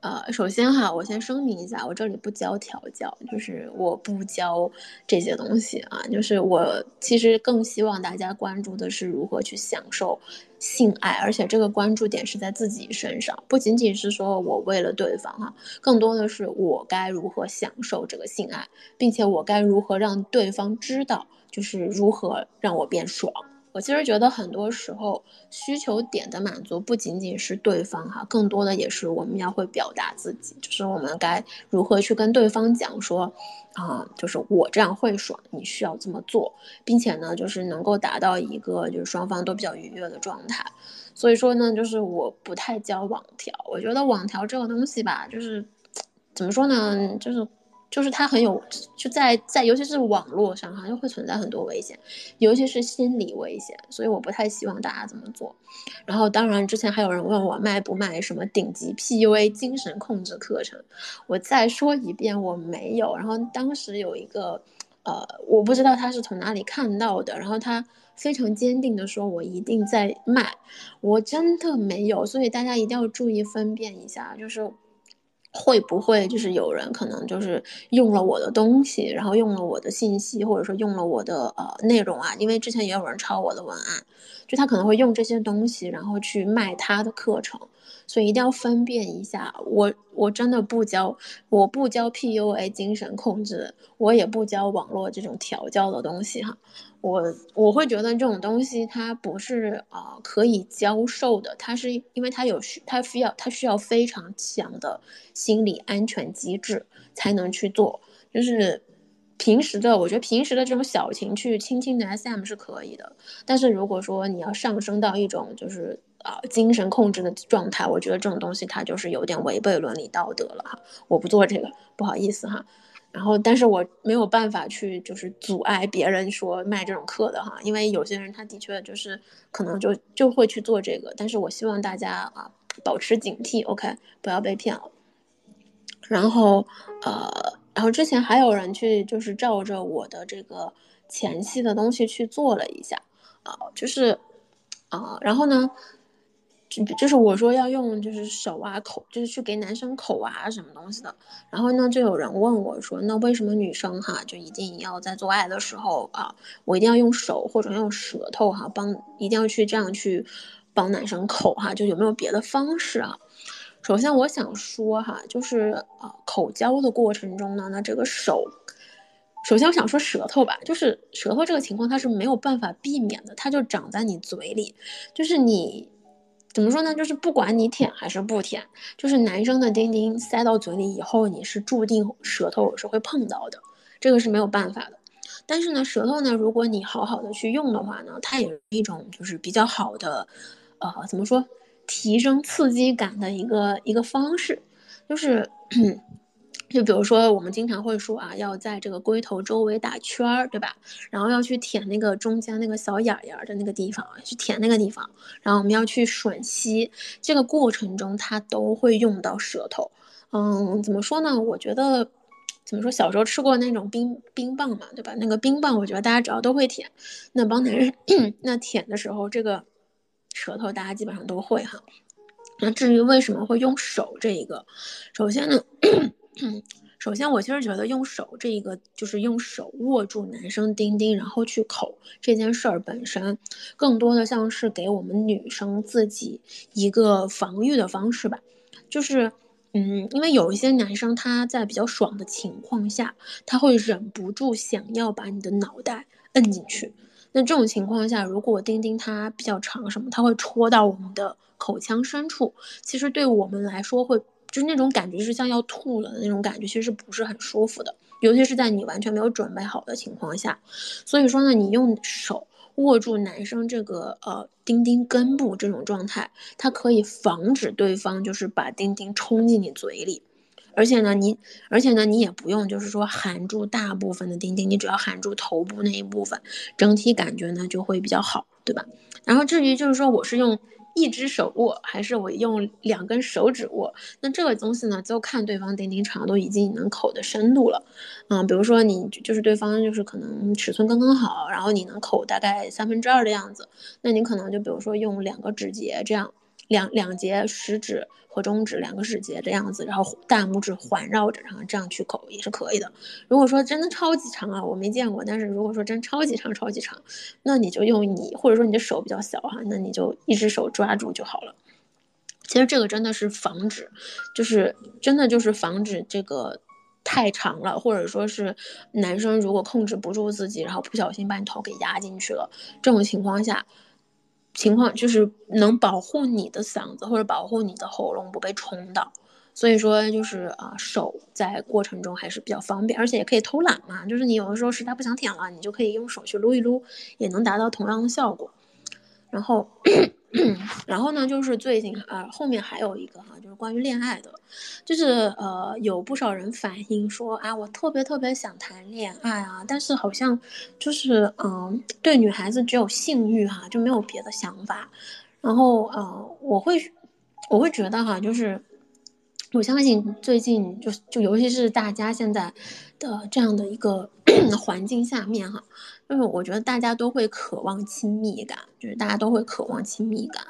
呃，首先哈，我先声明一下，我这里不教调教，就是我不教这些东西啊。就是我其实更希望大家关注的是如何去享受性爱，而且这个关注点是在自己身上，不仅仅是说我为了对方哈，更多的是我该如何享受这个性爱，并且我该如何让对方知道，就是如何让我变爽。我其实觉得很多时候需求点的满足不仅仅是对方哈，更多的也是我们要会表达自己，就是我们该如何去跟对方讲说，啊，就是我这样会爽，你需要这么做，并且呢，就是能够达到一个就是双方都比较愉悦的状态。所以说呢，就是我不太教网调，我觉得网调这个东西吧，就是 怎么说呢，就是。就是它很有，就在在，尤其是网络上哈，就会存在很多危险，尤其是心理危险，所以我不太希望大家这么做。然后，当然之前还有人问我卖不卖什么顶级 PUA 精神控制课程，我再说一遍，我没有。然后当时有一个，呃，我不知道他是从哪里看到的，然后他非常坚定的说，我一定在卖，我真的没有，所以大家一定要注意分辨一下，就是。会不会就是有人可能就是用了我的东西，然后用了我的信息，或者说用了我的呃内容啊？因为之前也有人抄我的文案，就他可能会用这些东西，然后去卖他的课程，所以一定要分辨一下。我我真的不教，我不教 PUA 精神控制，我也不教网络这种调教的东西哈。我我会觉得这种东西它不是啊可以教授的，它是因为它有需，它需要它需要非常强的心理安全机制才能去做。就是平时的，我觉得平时的这种小情趣、轻轻的 SM 是可以的，但是如果说你要上升到一种就是啊精神控制的状态，我觉得这种东西它就是有点违背伦理道德了哈。我不做这个，不好意思哈。然后，但是我没有办法去，就是阻碍别人说卖这种课的哈，因为有些人他的确就是可能就就会去做这个，但是我希望大家啊保持警惕，OK，不要被骗了。然后，呃，然后之前还有人去就是照着我的这个前戏的东西去做了一下，啊，就是啊，然后呢。就就是我说要用就是手啊口，就是去给男生口啊什么东西的，然后呢就有人问我说，那为什么女生哈就一定要在做爱的时候啊，我一定要用手或者用舌头哈帮，一定要去这样去帮男生口哈，就有没有别的方式啊？首先我想说哈，就是啊口交的过程中呢，那这个手，首先我想说舌头吧，就是舌头这个情况它是没有办法避免的，它就长在你嘴里，就是你。怎么说呢？就是不管你舔还是不舔，就是男生的丁丁塞到嘴里以后，你是注定舌头是会碰到的，这个是没有办法的。但是呢，舌头呢，如果你好好的去用的话呢，它也是一种就是比较好的，呃，怎么说，提升刺激感的一个一个方式，就是。就比如说，我们经常会说啊，要在这个龟头周围打圈儿，对吧？然后要去舔那个中间那个小眼眼的那个地方，去舔那个地方。然后我们要去吮吸，这个过程中它都会用到舌头。嗯，怎么说呢？我觉得，怎么说？小时候吃过那种冰冰棒嘛，对吧？那个冰棒，我觉得大家只要都会舔。那帮男人 那舔的时候，这个舌头大家基本上都会哈。那至于为什么会用手这一个，首先呢。嗯，首先我其实觉得用手这一个就是用手握住男生丁丁，然后去口这件事儿本身，更多的像是给我们女生自己一个防御的方式吧。就是，嗯，因为有一些男生他在比较爽的情况下，他会忍不住想要把你的脑袋摁进去。那这种情况下，如果丁丁它比较长什么，它会戳到我们的口腔深处，其实对我们来说会。就是那种感觉是像要吐了的那种感觉，其实不是很舒服的，尤其是在你完全没有准备好的情况下。所以说呢，你用手握住男生这个呃丁丁根部这种状态，它可以防止对方就是把丁丁冲进你嘴里，而且呢你而且呢你也不用就是说含住大部分的丁丁，你只要含住头部那一部分，整体感觉呢就会比较好，对吧？然后至于就是说我是用。一只手握还是我用两根手指握？那这个东西呢，就看对方钉钉长度以及你能口的深度了。嗯，比如说你就是对方就是可能尺寸刚刚好，然后你能口大概三分之二的样子，那你可能就比如说用两个指节这样。两两节食指和中指两个指节的样子，然后大拇指环绕着，然后这样去口也是可以的。如果说真的超级长啊，我没见过，但是如果说真超级长、超级长，那你就用你，或者说你的手比较小哈，那你就一只手抓住就好了。其实这个真的是防止，就是真的就是防止这个太长了，或者说是男生如果控制不住自己，然后不小心把你头给压进去了，这种情况下。情况就是能保护你的嗓子或者保护你的喉咙不被冲到，所以说就是啊手在过程中还是比较方便，而且也可以偷懒嘛，就是你有的时候实在不想舔了，你就可以用手去撸一撸，也能达到同样的效果，然后。然后呢，就是最近啊，后面还有一个哈，就是关于恋爱的，就是呃，有不少人反映说啊，我特别特别想谈恋爱啊，但是好像就是嗯，对女孩子只有性欲哈，就没有别的想法。然后呃，我会我会觉得哈，就是我相信最近就就尤其是大家现在的这样的一个 环境下面哈。就是我觉得大家都会渴望亲密感，就是大家都会渴望亲密感，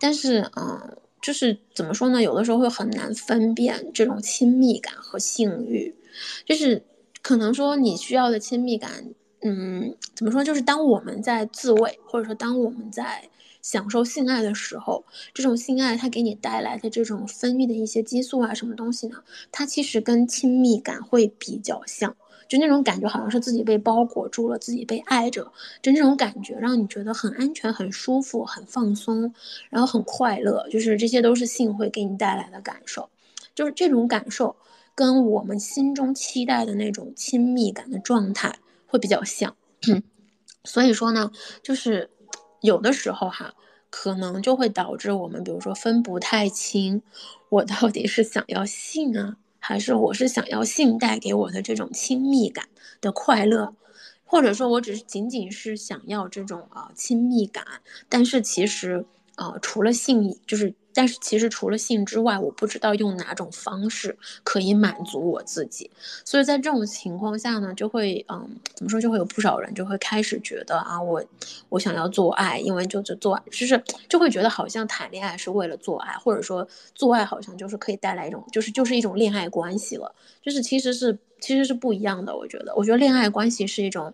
但是，嗯，就是怎么说呢？有的时候会很难分辨这种亲密感和性欲，就是可能说你需要的亲密感，嗯，怎么说？就是当我们在自慰，或者说当我们在享受性爱的时候，这种性爱它给你带来的这种分泌的一些激素啊，什么东西呢？它其实跟亲密感会比较像。就那种感觉，好像是自己被包裹住了，自己被爱着，就那种感觉，让你觉得很安全、很舒服、很放松，然后很快乐。就是这些都是性会给你带来的感受，就是这种感受跟我们心中期待的那种亲密感的状态会比较像。所以说呢，就是有的时候哈，可能就会导致我们，比如说分不太清，我到底是想要性啊。还是我是想要性带给我的这种亲密感的快乐，或者说我只是仅仅是想要这种啊亲密感，但是其实啊除了性就是。但是其实除了性之外，我不知道用哪种方式可以满足我自己，所以在这种情况下呢，就会嗯，怎么说，就会有不少人就会开始觉得啊，我我想要做爱，因为就是做爱，就是就会觉得好像谈恋爱是为了做爱，或者说做爱好像就是可以带来一种，就是就是一种恋爱关系了，就是其实是其实是不一样的，我觉得，我觉得恋爱关系是一种。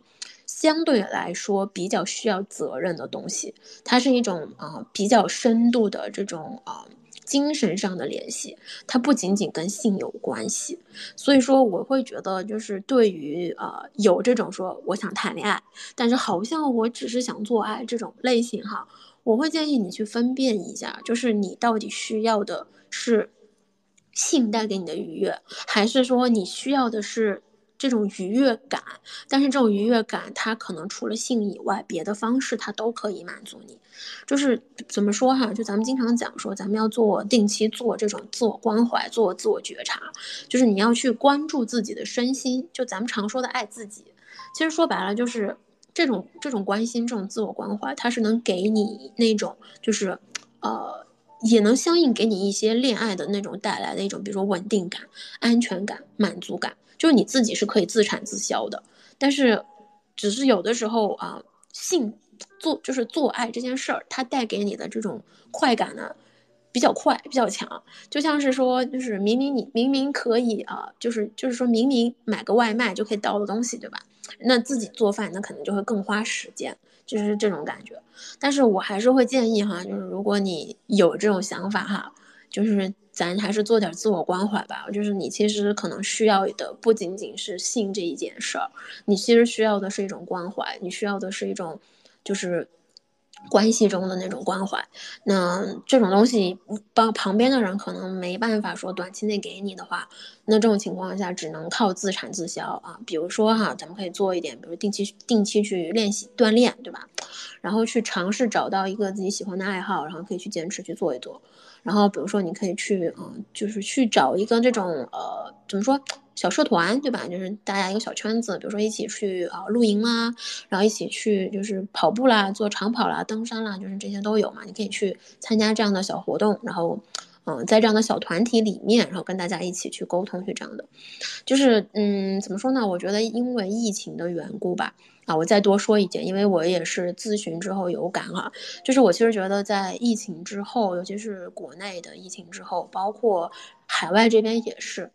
相对来说比较需要责任的东西，它是一种啊比较深度的这种啊精神上的联系，它不仅仅跟性有关系。所以说，我会觉得就是对于啊有这种说我想谈恋爱，但是好像我只是想做爱这种类型哈，我会建议你去分辨一下，就是你到底需要的是性带给你的愉悦，还是说你需要的是。这种愉悦感，但是这种愉悦感，它可能除了性以外，别的方式它都可以满足你。就是怎么说哈，就咱们经常讲说，咱们要做定期做这种自我关怀，做自我觉察，就是你要去关注自己的身心。就咱们常说的爱自己，其实说白了就是这种这种关心，这种自我关怀，它是能给你那种就是，呃，也能相应给你一些恋爱的那种带来的一种，比如说稳定感、安全感、满足感。就你自己是可以自产自销的，但是，只是有的时候啊，性做就是做爱这件事儿，它带给你的这种快感呢，比较快，比较强。就像是说，就是明明你明明可以啊，就是就是说明明买个外卖就可以到的东西，对吧？那自己做饭那可能就会更花时间，就是这种感觉。但是我还是会建议哈，就是如果你有这种想法哈，就是。咱还是做点自我关怀吧，就是你其实可能需要的不仅仅是性这一件事儿，你其实需要的是一种关怀，你需要的是一种，就是关系中的那种关怀。那这种东西帮旁边的人可能没办法说短期内给你的话，那这种情况下只能靠自产自销啊。比如说哈，咱们可以做一点，比如定期定期去练习锻炼，对吧？然后去尝试找到一个自己喜欢的爱好，然后可以去坚持去做一做。然后，比如说，你可以去，嗯，就是去找一个这种，呃，怎么说，小社团，对吧？就是大家一个小圈子，比如说一起去啊露营啦，然后一起去就是跑步啦，做长跑啦，登山啦，就是这些都有嘛。你可以去参加这样的小活动，然后，嗯，在这样的小团体里面，然后跟大家一起去沟通，去这样的，就是，嗯，怎么说呢？我觉得因为疫情的缘故吧。啊，我再多说一点，因为我也是咨询之后有感哈，就是我其实觉得在疫情之后，尤其是国内的疫情之后，包括海外这边也是，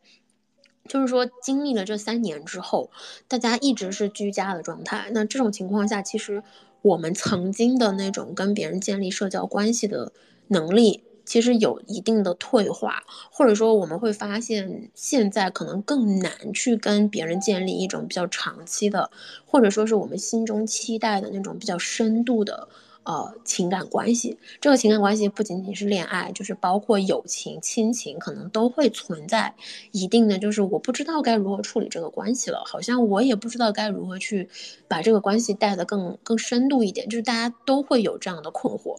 就是说经历了这三年之后，大家一直是居家的状态，那这种情况下，其实我们曾经的那种跟别人建立社交关系的能力。其实有一定的退化，或者说我们会发现，现在可能更难去跟别人建立一种比较长期的，或者说是我们心中期待的那种比较深度的。呃，情感关系，这个情感关系不仅仅是恋爱，就是包括友情、亲情，可能都会存在一定的，就是我不知道该如何处理这个关系了，好像我也不知道该如何去把这个关系带得更更深度一点，就是大家都会有这样的困惑。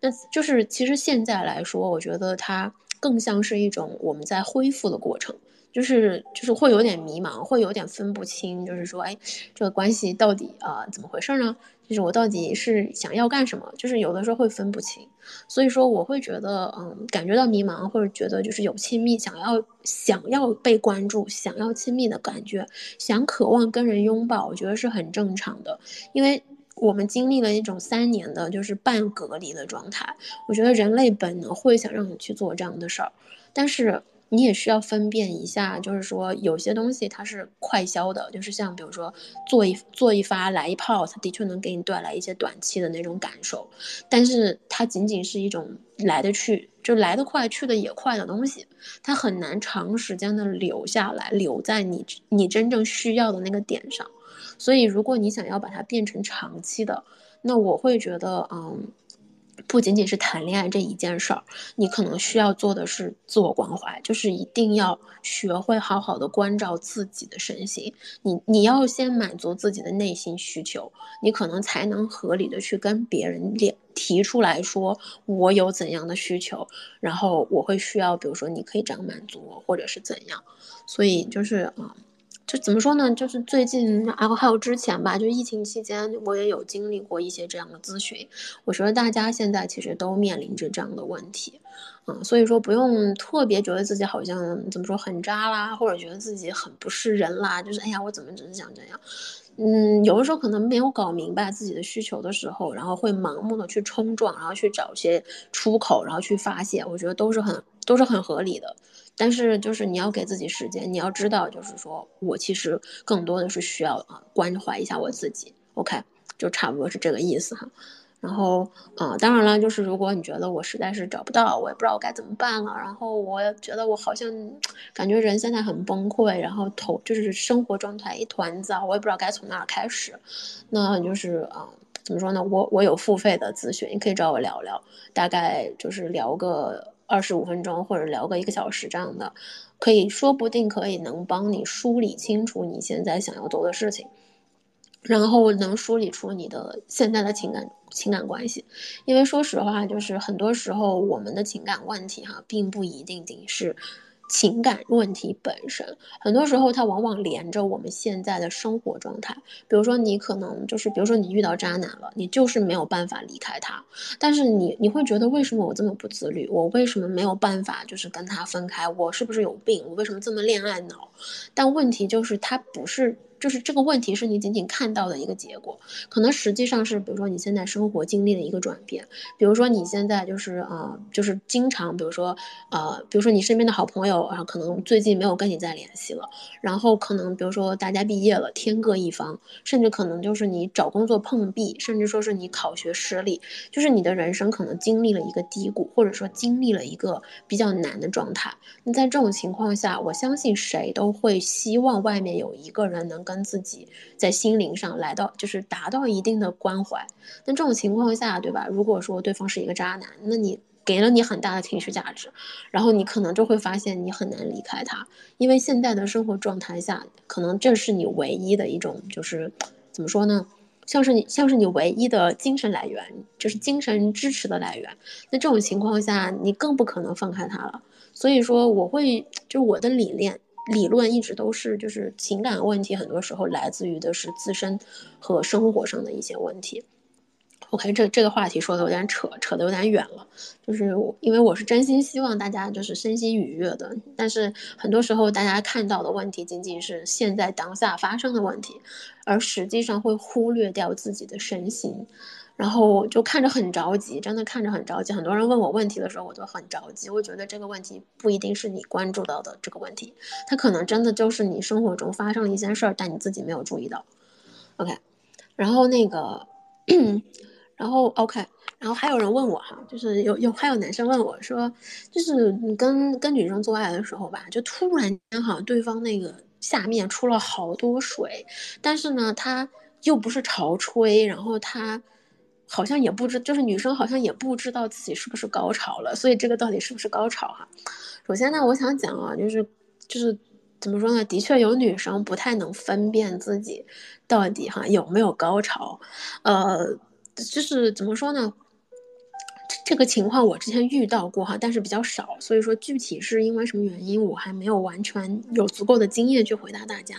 那就是其实现在来说，我觉得它更像是一种我们在恢复的过程。就是就是会有点迷茫，会有点分不清，就是说，哎，这个关系到底啊怎么回事呢？就是我到底是想要干什么？就是有的时候会分不清，所以说我会觉得，嗯，感觉到迷茫，或者觉得就是有亲密，想要想要被关注，想要亲密的感觉，想渴望跟人拥抱，我觉得是很正常的，因为我们经历了一种三年的就是半隔离的状态，我觉得人类本能会想让你去做这样的事儿，但是。你也需要分辨一下，就是说有些东西它是快消的，就是像比如说做一做一发来一炮，它的确能给你带来一些短期的那种感受，但是它仅仅是一种来得去就来得快去的也快的东西，它很难长时间的留下来，留在你你真正需要的那个点上。所以如果你想要把它变成长期的，那我会觉得，嗯。不仅仅是谈恋爱这一件事儿，你可能需要做的是自我关怀，就是一定要学会好好的关照自己的身心。你你要先满足自己的内心需求，你可能才能合理的去跟别人提提出来说我有怎样的需求，然后我会需要，比如说你可以这样满足我，或者是怎样。所以就是啊。就怎么说呢？就是最近，然后还有之前吧，就疫情期间，我也有经历过一些这样的咨询。我觉得大家现在其实都面临着这样的问题，嗯，所以说不用特别觉得自己好像怎么说很渣啦，或者觉得自己很不是人啦，就是哎呀，我怎么只是想这样？嗯，有的时候可能没有搞明白自己的需求的时候，然后会盲目的去冲撞，然后去找一些出口，然后去发泄，我觉得都是很都是很合理的。但是就是你要给自己时间，你要知道，就是说我其实更多的是需要啊关怀一下我自己，OK，就差不多是这个意思哈。然后啊，当然了，就是如果你觉得我实在是找不到，我也不知道我该怎么办了，然后我觉得我好像感觉人现在很崩溃，然后头就是生活状态一团糟，我也不知道该从哪儿开始，那就是啊。怎么说呢？我我有付费的咨询，你可以找我聊聊，大概就是聊个二十五分钟或者聊个一个小时这样的，可以说不定可以能帮你梳理清楚你现在想要做的事情。然后能梳理出你的现在的情感情感关系，因为说实话，就是很多时候我们的情感问题哈，并不一定仅是。情感问题本身，很多时候它往往连着我们现在的生活状态。比如说，你可能就是，比如说你遇到渣男了，你就是没有办法离开他。但是你你会觉得，为什么我这么不自律？我为什么没有办法就是跟他分开？我是不是有病？我为什么这么恋爱脑？但问题就是，他不是。就是这个问题是你仅仅看到的一个结果，可能实际上是，比如说你现在生活经历了一个转变，比如说你现在就是呃，就是经常，比如说呃，比如说你身边的好朋友啊，可能最近没有跟你再联系了，然后可能比如说大家毕业了，天各一方，甚至可能就是你找工作碰壁，甚至说是你考学失利，就是你的人生可能经历了一个低谷，或者说经历了一个比较难的状态。那在这种情况下，我相信谁都会希望外面有一个人能跟。跟自己在心灵上来到，就是达到一定的关怀。那这种情况下，对吧？如果说对方是一个渣男，那你给了你很大的情绪价值，然后你可能就会发现你很难离开他，因为现在的生活状态下，可能这是你唯一的一种，就是怎么说呢？像是你，像是你唯一的精神来源，就是精神支持的来源。那这种情况下，你更不可能放开他了。所以说，我会就我的理念。理论一直都是，就是情感问题，很多时候来自于的是自身和生活上的一些问题。OK，这这个话题说的有点扯，扯的有点远了。就是因为我是真心希望大家就是身心愉悦的，但是很多时候大家看到的问题仅仅是现在当下发生的问题，而实际上会忽略掉自己的身心。然后就看着很着急，真的看着很着急。很多人问我问题的时候，我都很着急。我觉得这个问题不一定是你关注到的这个问题，它可能真的就是你生活中发生了一件事儿，但你自己没有注意到。OK，然后那个，然后 OK，然后还有人问我哈，就是有有还有男生问我说，就是你跟跟女生做爱的时候吧，就突然间哈，对方那个下面出了好多水，但是呢，他又不是潮吹，然后他。好像也不知，就是女生好像也不知道自己是不是高潮了，所以这个到底是不是高潮哈？首先呢，我想讲啊，就是就是怎么说呢？的确有女生不太能分辨自己到底哈有没有高潮，呃，就是怎么说呢？这个情况我之前遇到过哈，但是比较少，所以说具体是因为什么原因，我还没有完全有足够的经验去回答大家。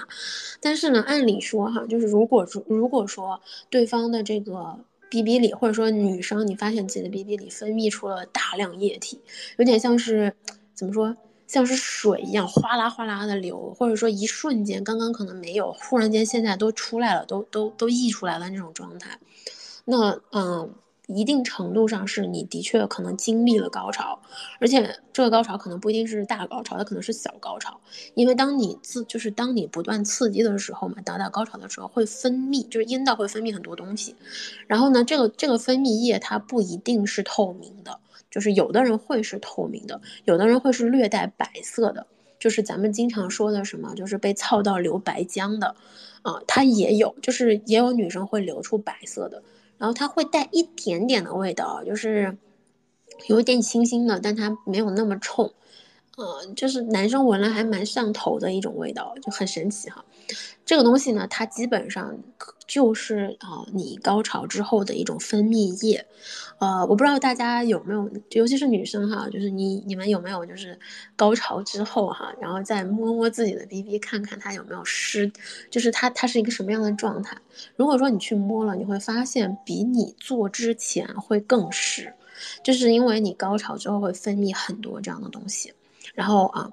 但是呢，按理说哈，就是如果说如果说对方的这个。鼻鼻里，或者说女生，你发现自己的鼻鼻里分泌出了大量液体，有点像是怎么说，像是水一样哗啦哗啦的流，或者说一瞬间，刚刚可能没有，忽然间现在都出来了，都都都溢出来了那种状态。那嗯。一定程度上是你的确可能经历了高潮，而且这个高潮可能不一定是大高潮，它可能是小高潮。因为当你自就是当你不断刺激的时候嘛，达到高潮的时候会分泌，就是阴道会分泌很多东西。然后呢，这个这个分泌液它不一定是透明的，就是有的人会是透明的，有的人会是略带白色的，就是咱们经常说的什么，就是被操到流白浆的，啊，它也有，就是也有女生会流出白色的。然后它会带一点点的味道，就是有一点清新的，但它没有那么冲，嗯，就是男生闻了还蛮上头的一种味道，就很神奇哈。这个东西呢，它基本上就是啊，你高潮之后的一种分泌液，呃，我不知道大家有没有，尤其是女生哈，就是你你们有没有就是高潮之后哈，然后再摸摸自己的 B B，看看它有没有湿，就是它它是一个什么样的状态。如果说你去摸了，你会发现比你做之前会更湿，就是因为你高潮之后会分泌很多这样的东西，然后啊。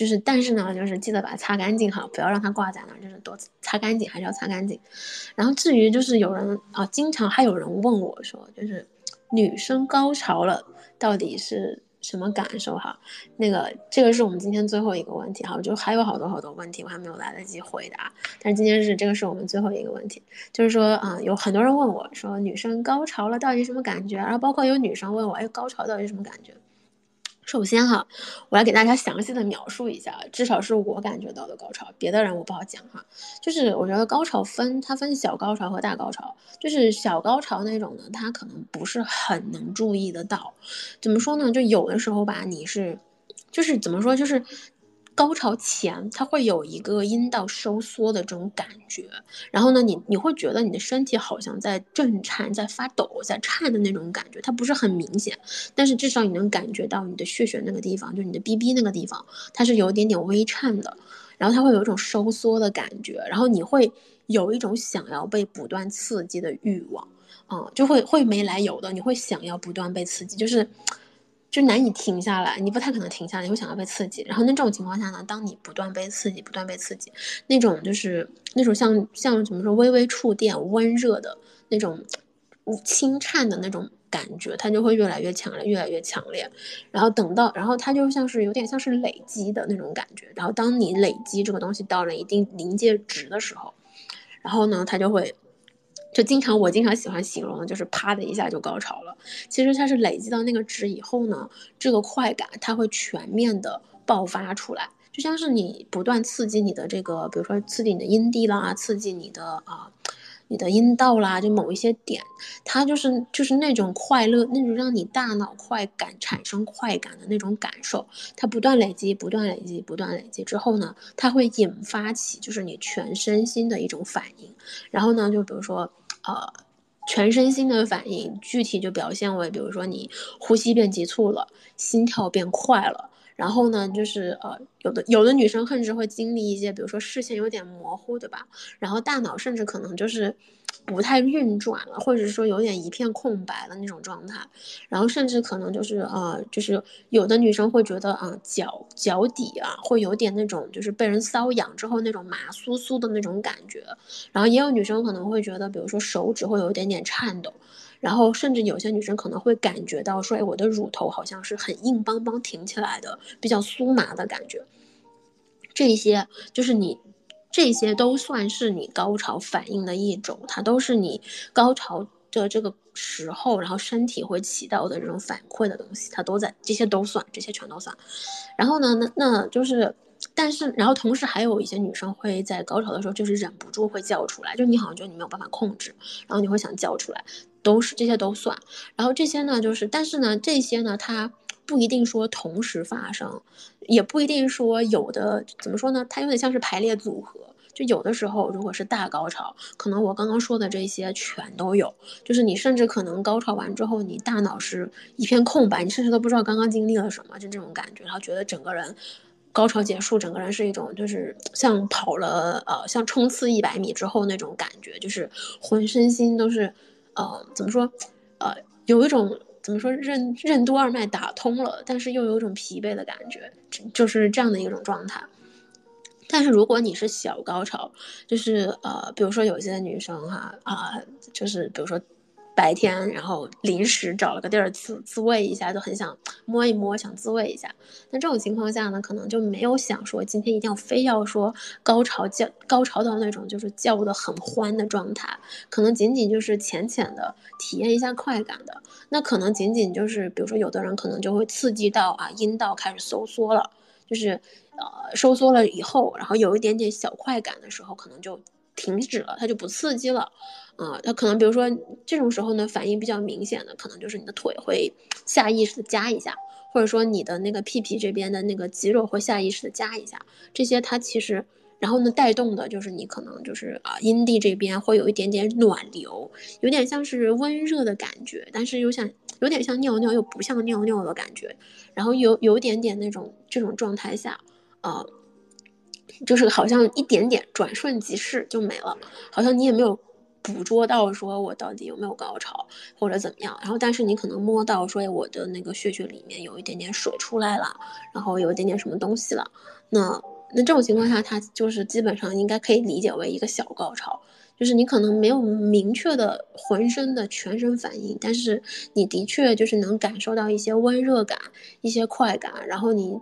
就是，但是呢，就是记得把它擦干净哈，不要让它挂在那儿，就是多擦干净，还是要擦干净。然后至于就是有人啊，经常还有人问我说，就是女生高潮了到底是什么感受哈？那个这个是我们今天最后一个问题哈，就还有好多好多问题我还没有来得及回答，但是今天是这个是我们最后一个问题，就是说啊，有很多人问我说女生高潮了到底什么感觉？然后包括有女生问我，哎，高潮到底什么感觉？首先哈，我来给大家详细的描述一下，至少是我感觉到的高潮，别的人我不好讲哈。就是我觉得高潮分它分小高潮和大高潮，就是小高潮那种呢，它可能不是很能注意得到。怎么说呢？就有的时候吧，你是，就是怎么说，就是。高潮前，它会有一个阴道收缩的这种感觉，然后呢，你你会觉得你的身体好像在震颤、在发抖、在颤的那种感觉，它不是很明显，但是至少你能感觉到你的血血那个地方，就是你的 B B 那个地方，它是有一点点微颤的，然后它会有一种收缩的感觉，然后你会有一种想要被不断刺激的欲望，啊，就会会没来由的，你会想要不断被刺激，就是。就难以停下来，你不太可能停下来，你会想要被刺激。然后那这种情况下呢，当你不断被刺激，不断被刺激，那种就是那种像像怎么说，微微触电、温热的那种轻颤的那种感觉，它就会越来越强烈，越来越强烈。然后等到，然后它就像是有点像是累积的那种感觉。然后当你累积这个东西到了一定临界值的时候，然后呢，它就会。就经常我经常喜欢形容的就是啪的一下就高潮了。其实它是累积到那个值以后呢，这个快感它会全面的爆发出来，就像是你不断刺激你的这个，比如说刺激你的阴蒂啦，刺激你的啊。你的阴道啦，就某一些点，它就是就是那种快乐，那种让你大脑快感产生快感的那种感受，它不断累积，不断累积，不断累积之后呢，它会引发起就是你全身心的一种反应。然后呢，就比如说，呃，全身心的反应，具体就表现为，比如说你呼吸变急促了，心跳变快了。然后呢，就是呃，有的有的女生甚至会经历一些，比如说视线有点模糊，对吧？然后大脑甚至可能就是不太运转了，或者说有点一片空白的那种状态。然后甚至可能就是呃，就是有的女生会觉得啊，脚脚底啊会有点那种就是被人搔痒之后那种麻酥酥的那种感觉。然后也有女生可能会觉得，比如说手指会有一点点颤抖。然后甚至有些女生可能会感觉到说，哎，我的乳头好像是很硬邦邦挺起来的，比较酥麻的感觉。这些就是你，这些都算是你高潮反应的一种，它都是你高潮的这个时候，然后身体会起到的这种反馈的东西，它都在，这些都算，这些全都算。然后呢，那那就是。但是，然后同时还有一些女生会在高潮的时候，就是忍不住会叫出来，就你好像觉得你没有办法控制，然后你会想叫出来，都是这些都算。然后这些呢，就是但是呢，这些呢，它不一定说同时发生，也不一定说有的怎么说呢？它有点像是排列组合，就有的时候如果是大高潮，可能我刚刚说的这些全都有，就是你甚至可能高潮完之后，你大脑是一片空白，你甚至都不知道刚刚经历了什么，就这种感觉，然后觉得整个人。高潮结束，整个人是一种就是像跑了呃，像冲刺一百米之后那种感觉，就是浑身心都是，呃，怎么说，呃，有一种怎么说任任督二脉打通了，但是又有一种疲惫的感觉，就是这样的一种状态。但是如果你是小高潮，就是呃，比如说有些女生哈啊，就是比如说。白天，然后临时找了个地儿自自慰一下，就很想摸一摸，想自慰一下。那这种情况下呢，可能就没有想说今天一定要非要说高潮叫高潮到那种就是叫的很欢的状态，可能仅仅就是浅浅的体验一下快感的。那可能仅仅就是，比如说有的人可能就会刺激到啊阴道开始收缩了，就是呃收缩了以后，然后有一点点小快感的时候，可能就。停止了，它就不刺激了，啊，它可能比如说这种时候呢，反应比较明显的，可能就是你的腿会下意识的夹一下，或者说你的那个屁屁这边的那个肌肉会下意识的夹一下，这些它其实，然后呢带动的就是你可能就是啊阴蒂这边会有一点点暖流，有点像是温热的感觉，但是又像有点像尿尿又不像尿尿的感觉，然后有有点点那种这种状态下，呃。就是好像一点点转瞬即逝就没了，好像你也没有捕捉到说我到底有没有高潮或者怎么样，然后但是你可能摸到说我的那个血血里面有一点点水出来了，然后有一点点什么东西了，那那这种情况下，它就是基本上应该可以理解为一个小高潮，就是你可能没有明确的浑身的全身反应，但是你的确就是能感受到一些温热感、一些快感，然后你。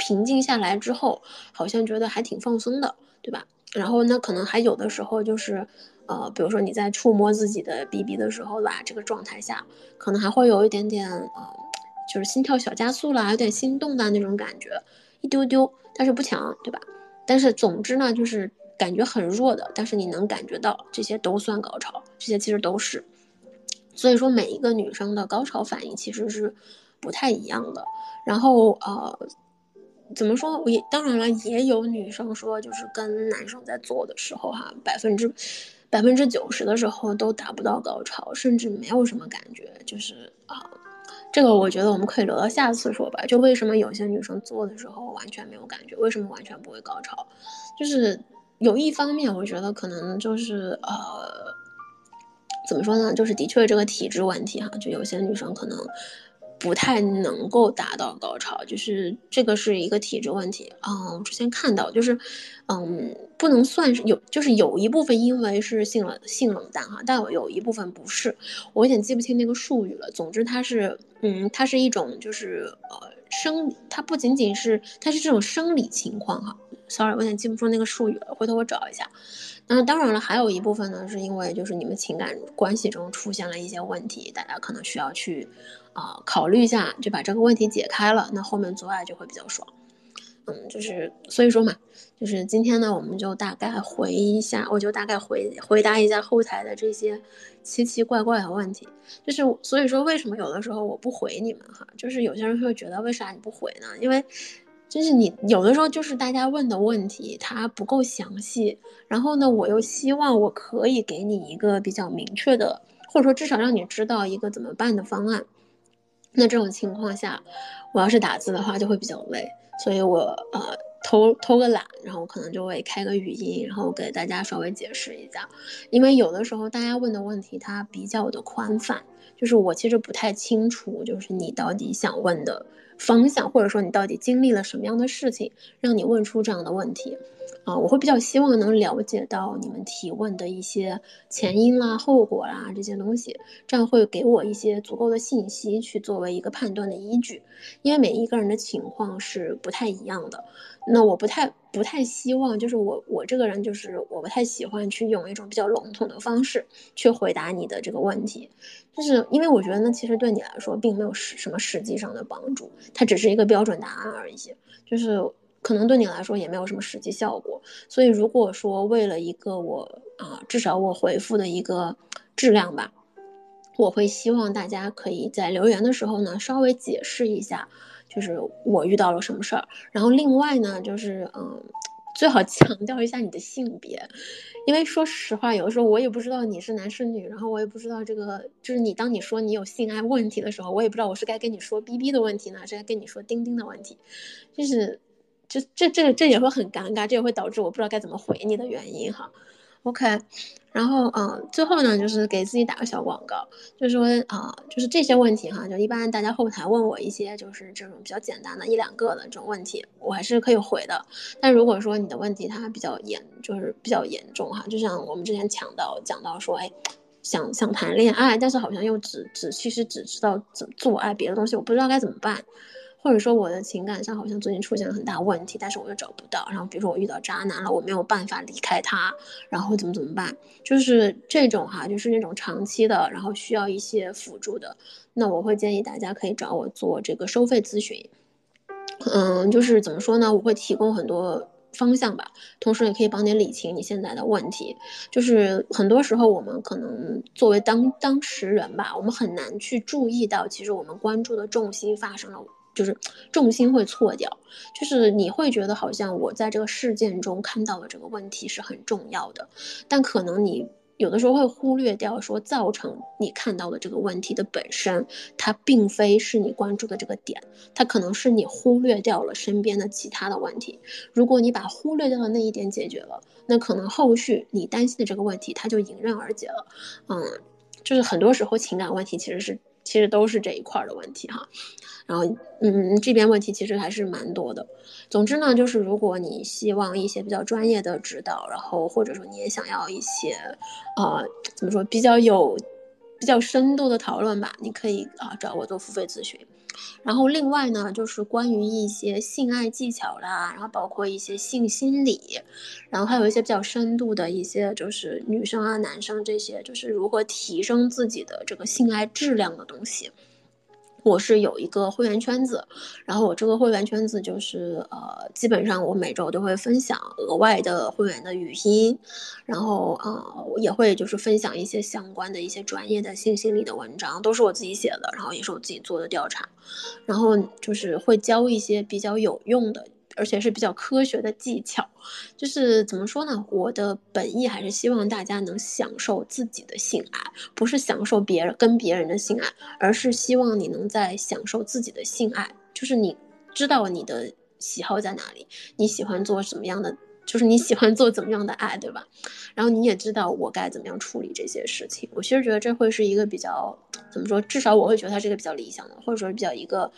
平静下来之后，好像觉得还挺放松的，对吧？然后那可能还有的时候就是，呃，比如说你在触摸自己的 BB 的时候吧，这个状态下可能还会有一点点，呃，就是心跳小加速啦，有点心动的那种感觉，一丢丢，但是不强，对吧？但是总之呢，就是感觉很弱的，但是你能感觉到这些都算高潮，这些其实都是。所以说每一个女生的高潮反应其实是不太一样的。然后呃，怎么说？我也当然了，也有女生说，就是跟男生在做的时候哈，百分之百分之九十的时候都达不到高潮，甚至没有什么感觉，就是啊。这个我觉得我们可以留到下次说吧。就为什么有些女生做的时候完全没有感觉，为什么完全不会高潮？就是有一方面，我觉得可能就是呃，怎么说呢？就是的确这个体质问题哈，就有些女生可能。不太能够达到高潮，就是这个是一个体质问题啊。我之前看到，就是，嗯，不能算是有，就是有一部分因为是性冷性冷淡哈，但有一部分不是，我有点记不清那个术语了。总之，它是，嗯，它是一种就是呃生，它不仅仅是它是这种生理情况哈。Sorry，我有点记不住那个术语了，回头我找一下。那当然了，还有一部分呢，是因为就是你们情感关系中出现了一些问题，大家可能需要去。啊，考虑一下就把这个问题解开了，那后面做爱就会比较爽。嗯，就是所以说嘛，就是今天呢，我们就大概回一下，我就大概回回答一下后台的这些奇奇怪怪的问题。就是所以说，为什么有的时候我不回你们哈？就是有些人会觉得为啥你不回呢？因为就是你有的时候就是大家问的问题它不够详细，然后呢，我又希望我可以给你一个比较明确的，或者说至少让你知道一个怎么办的方案。那这种情况下，我要是打字的话就会比较累，所以我呃偷偷个懒，然后可能就会开个语音，然后给大家稍微解释一下。因为有的时候大家问的问题它比较的宽泛，就是我其实不太清楚，就是你到底想问的方向，或者说你到底经历了什么样的事情，让你问出这样的问题。啊，我会比较希望能了解到你们提问的一些前因啦、后果啦这些东西，这样会给我一些足够的信息去作为一个判断的依据。因为每一个人的情况是不太一样的，那我不太不太希望，就是我我这个人就是我不太喜欢去用一种比较笼统的方式去回答你的这个问题，就是因为我觉得呢，其实对你来说并没有实什么实际上的帮助，它只是一个标准答案而已，就是。可能对你来说也没有什么实际效果，所以如果说为了一个我啊，至少我回复的一个质量吧，我会希望大家可以在留言的时候呢，稍微解释一下，就是我遇到了什么事儿。然后另外呢，就是嗯，最好强调一下你的性别，因为说实话，有的时候我也不知道你是男是女，然后我也不知道这个就是你当你说你有性爱问题的时候，我也不知道我是该跟你说 B B 的问题呢，还是该跟你说钉钉的问题，就是。就这这这也会很尴尬，这也会导致我不知道该怎么回你的原因哈。OK，然后嗯，最后呢，就是给自己打个小广告，就是说啊，就是这些问题哈，就一般大家后台问我一些就是这种比较简单的一两个的这种问题，我还是可以回的。但如果说你的问题它比较严，就是比较严重哈，就像我们之前讲到讲到说，哎，想想谈恋爱，但是好像又只只其实只知道怎么做爱，别的东西我不知道该怎么办。或者说我的情感上好像最近出现了很大问题，但是我又找不到。然后比如说我遇到渣男了，我没有办法离开他，然后怎么怎么办？就是这种哈，就是那种长期的，然后需要一些辅助的。那我会建议大家可以找我做这个收费咨询。嗯，就是怎么说呢？我会提供很多方向吧，同时也可以帮你理清你现在的问题。就是很多时候我们可能作为当当事人吧，我们很难去注意到，其实我们关注的重心发生了。就是重心会错掉，就是你会觉得好像我在这个事件中看到的这个问题是很重要的，但可能你有的时候会忽略掉说造成你看到的这个问题的本身，它并非是你关注的这个点，它可能是你忽略掉了身边的其他的问题。如果你把忽略掉的那一点解决了，那可能后续你担心的这个问题它就迎刃而解了。嗯，就是很多时候情感问题其实是。其实都是这一块的问题哈，然后嗯，这边问题其实还是蛮多的。总之呢，就是如果你希望一些比较专业的指导，然后或者说你也想要一些，呃，怎么说比较有比较深度的讨论吧，你可以啊找我做付费咨询。然后另外呢，就是关于一些性爱技巧啦，然后包括一些性心理，然后还有一些比较深度的一些，就是女生啊、男生这些，就是如何提升自己的这个性爱质量的东西。我是有一个会员圈子，然后我这个会员圈子就是呃，基本上我每周都会分享额外的会员的语音，然后呃，也会就是分享一些相关的一些专业的性心理的文章，都是我自己写的，然后也是我自己做的调查，然后就是会教一些比较有用的。而且是比较科学的技巧，就是怎么说呢？我的本意还是希望大家能享受自己的性爱，不是享受别人跟别人的性爱，而是希望你能在享受自己的性爱。就是你知道你的喜好在哪里，你喜欢做什么样的，就是你喜欢做怎么样的爱，对吧？然后你也知道我该怎么样处理这些事情。我其实觉得这会是一个比较怎么说？至少我会觉得它是一个比较理想的，或者说比较一个。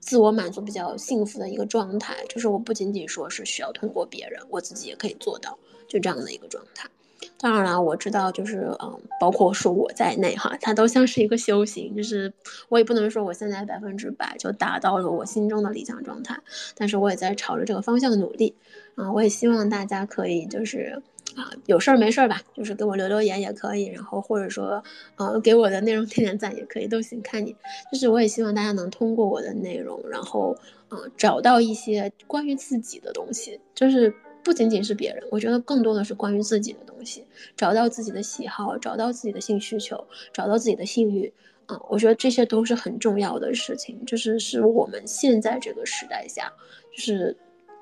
自我满足比较幸福的一个状态，就是我不仅仅说是需要通过别人，我自己也可以做到，就这样的一个状态。当然了，我知道就是嗯，包括说我在内哈，它都像是一个修行，就是我也不能说我现在百分之百就达到了我心中的理想状态，但是我也在朝着这个方向努力啊。我也希望大家可以就是。啊，有事儿没事儿吧，就是给我留留言也可以，然后或者说，呃，给我的内容点点赞也可以，都行，看你。就是我也希望大家能通过我的内容，然后，嗯，找到一些关于自己的东西，就是不仅仅是别人，我觉得更多的是关于自己的东西，找到自己的喜好，找到自己的性需求，找到自己的性欲，啊，我觉得这些都是很重要的事情，就是是我们现在这个时代下，就是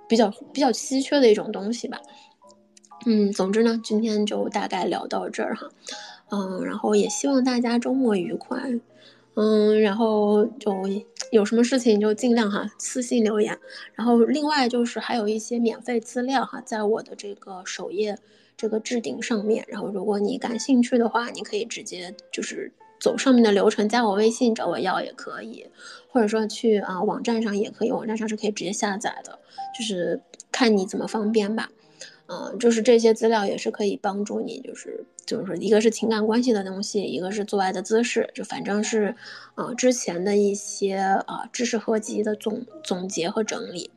比较比较稀缺的一种东西吧。嗯，总之呢，今天就大概聊到这儿哈，嗯，然后也希望大家周末愉快，嗯，然后就有什么事情就尽量哈私信留言，然后另外就是还有一些免费资料哈，在我的这个首页这个置顶上面，然后如果你感兴趣的话，你可以直接就是走上面的流程，加我微信找我要也可以，或者说去啊网站上也可以，网站上是可以直接下载的，就是看你怎么方便吧。嗯，就是这些资料也是可以帮助你，就是就是说，一个是情感关系的东西，一个是做爱的姿势，就反正是，呃，之前的一些啊知识合集的总总结和整理。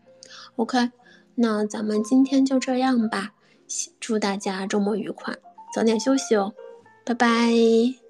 OK，那咱们今天就这样吧，祝大家周末愉快，早点休息哦，拜拜。